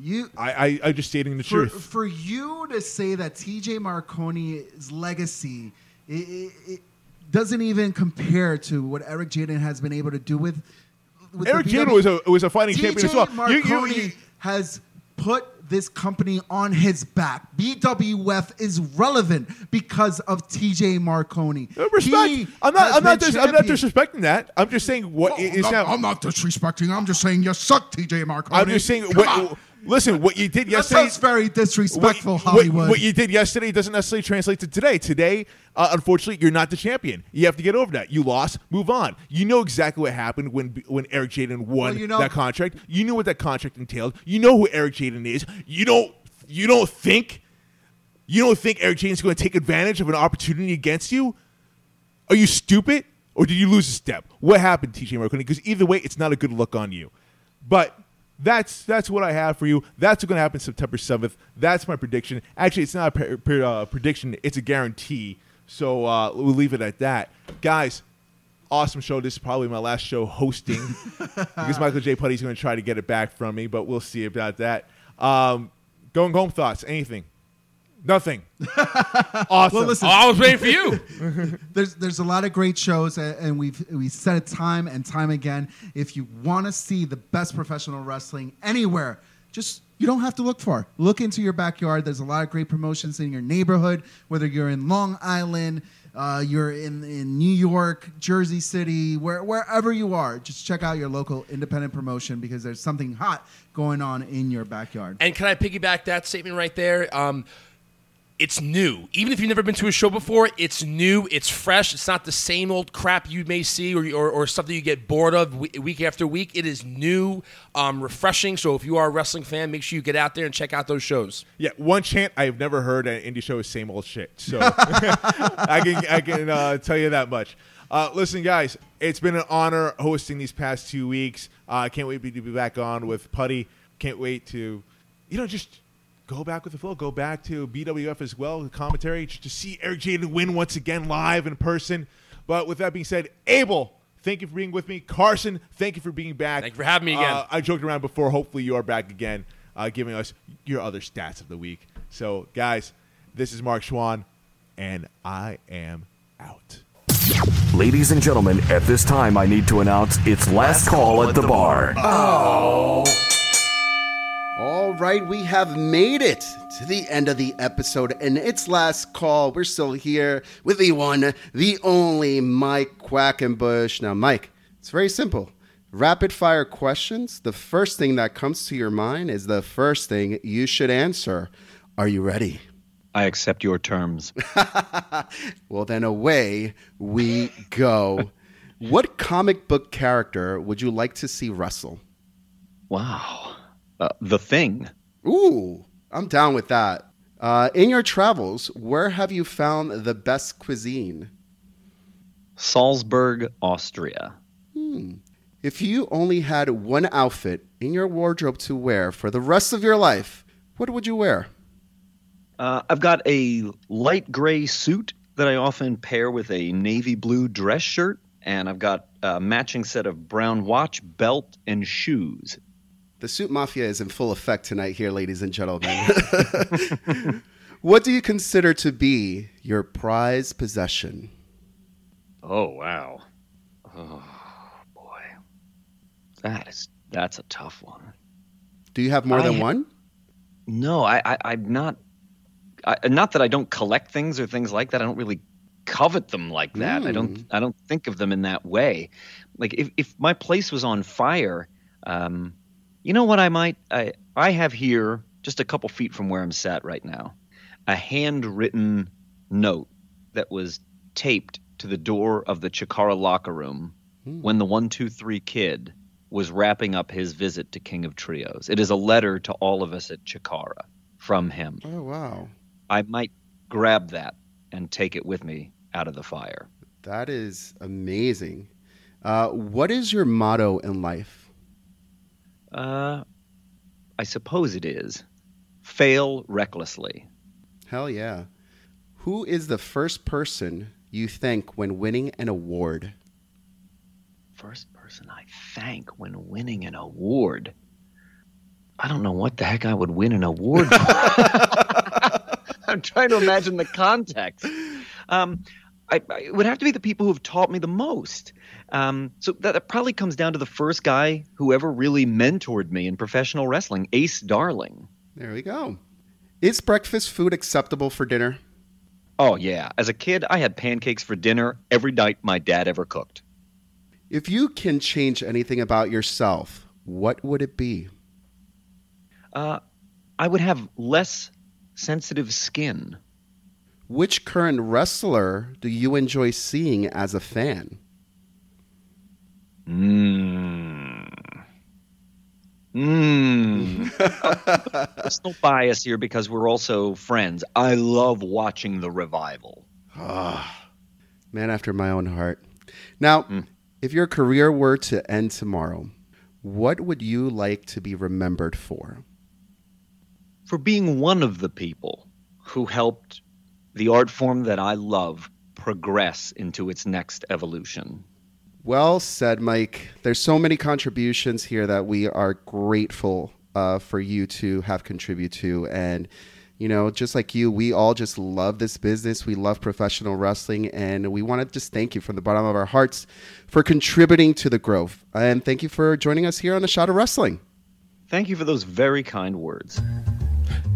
You I, I I'm just stating the for, truth. for you to say that TJ Marconi's legacy, i i i doesn't even compare to what Eric Jaden has been able to do with. with Eric Jaden was a was a fighting champion as well. TJ You- you- Marconi has put this company on his back. BWF is relevant because of TJ Marconi. Uh, Respect. He I'm not. I'm not. Dis- I'm not disrespecting that. I'm just saying what Oh, is I'm, now. not, I'm not disrespecting. I'm just saying you suck, TJ Marconi. I'm just saying. Come What, on. Listen, what you did yesterday. sounds very disrespectful, what, Hollywood. What you did yesterday doesn't necessarily translate to today. Today, uh, unfortunately, you're not the champion. You have to get over that. You lost. Move on. You know exactly what happened when when Eric Jaden won Well, you know- that contract. You knew what that contract entailed. You know who Eric Jaden is. You don't. You don't think. You don't think Eric Jaden's going to take advantage of an opportunity against you? Are you stupid, or did you lose a step? What happened, TJ Marconi? Because either way, it's not a good look on you. But that's that's what I have for you. That's what's going to happen September seventh. That's my prediction. Actually, it's not a pre- uh, prediction; it's a guarantee. So uh, we'll leave it at that, guys. Awesome show. This is probably my last show hosting because Michael J. Putty's going to try to get it back from me, but we'll see about that. Um, going home thoughts? Anything? Nothing. awesome. well, listen, Oh, I was waiting for you. there's there's a lot of great shows, and we've we said it time and time again. If you want to see the best professional wrestling anywhere, just you don't have to look far. Look into your backyard. There's a lot of great promotions in your neighborhood. Whether you're in Long Island, uh, you're in in New York, Jersey City, where, wherever you are, just check out your local independent promotion because there's something hot going on in your backyard. And can I piggyback that statement right there? Um, it's new. Even if you've never been to a show before, it's new, it's fresh. It's not the same old crap you may see or, or, or something you get bored of week after week. It is new, um, refreshing. So if you are a wrestling fan, make sure you get out there and check out those shows. Yeah, one chant I have never heard at an indie show is same old shit. So I can I can uh, tell you that much. Uh, listen, guys, it's been an honor hosting these past two weeks. Uh, I can't wait to be back on with Putty. Can't wait to, you know, just go back with the flow. Go back to BWF as well, the commentary, just to see Eric Jaden win once again live in person. But with that being said, Abel, thank you for being with me. Carson, thank you for being back. Thank you for having me again. Uh, I joked around before. Hopefully, you are back again, uh, giving us your other stats of the week. So, guys, this is Mark Schwann, and I am out. Ladies and gentlemen, at this time I need to announce it's last call at the bar. All right, we have made it to the end of the episode, and it's last call. We're still here with the one, the only Mike Quackenbush. Now, Mike, it's very simple. Rapid fire questions. The first thing that comes to your mind is the first thing you should answer. Are you ready? I accept your terms. Well, then away we go. what comic book character would you like to see wrestle? Wow. Uh, the thing. Ooh, I'm down with that. Uh, in your travels, where have you found the best cuisine? Salzburg, Austria. If you only had one outfit in your wardrobe to wear for the rest of your life, what would you wear? Uh, I've got a light gray suit that I often pair with a navy blue dress shirt, and I've got a matching set of brown watch, belt, and shoes. The suit mafia is in full effect tonight, here, ladies and gentlemen. what do you consider to be your prize possession? Oh wow. Oh boy. That is that's a tough one. Do you have more I than ha- one? No, I, I I'm not. I, not that I don't collect things or things like that. I don't really covet them like that. I don't. I don't think of them in that way. Like if if my place was on fire, um, you know what I might. I I have here just a couple feet from where I'm sat right now, a handwritten note that was taped to the door of the Chikara locker room when the one two three kid was wrapping up his visit to King of Trios. It is a letter to all of us at Chikara from him. Oh, wow. I might grab that and take it with me out of the fire. That is amazing. Uh, what is your motto in life? Uh, I suppose it is fail recklessly. Hell yeah. Who is the first person you thank when winning an award? First person I thank when winning an award. I don't know what the heck I would win an award for. I'm trying to imagine the context. Um, I, I, it would have to be the people who have taught me the most. Um, so that, that probably comes down to the first guy who ever really mentored me in professional wrestling, Ace Darling. There we go. Is breakfast food acceptable for dinner? Oh yeah, as a kid, I had pancakes for dinner every night my dad ever cooked. If you can change anything about yourself, what would it be? Uh, I would have less sensitive skin. Which current wrestler do you enjoy seeing as a fan? Mmm. Mmm. There's no bias here because we're also friends. I love watching the revival. Ah, Man after my own heart. Now, hmm. if your career were to end tomorrow, what would you like to be remembered for? For being one of the people who helped the art form that I love progress into its next evolution. Well said, Mike. There's so many contributions here that we are grateful uh, for you to have contribute to. And, you know, just like you, we all just love this business. We love professional wrestling. And we want to just thank you from the bottom of our hearts for contributing to the growth. And thank you for joining us here on The Shot of Wrestling. Thank you for those very kind words.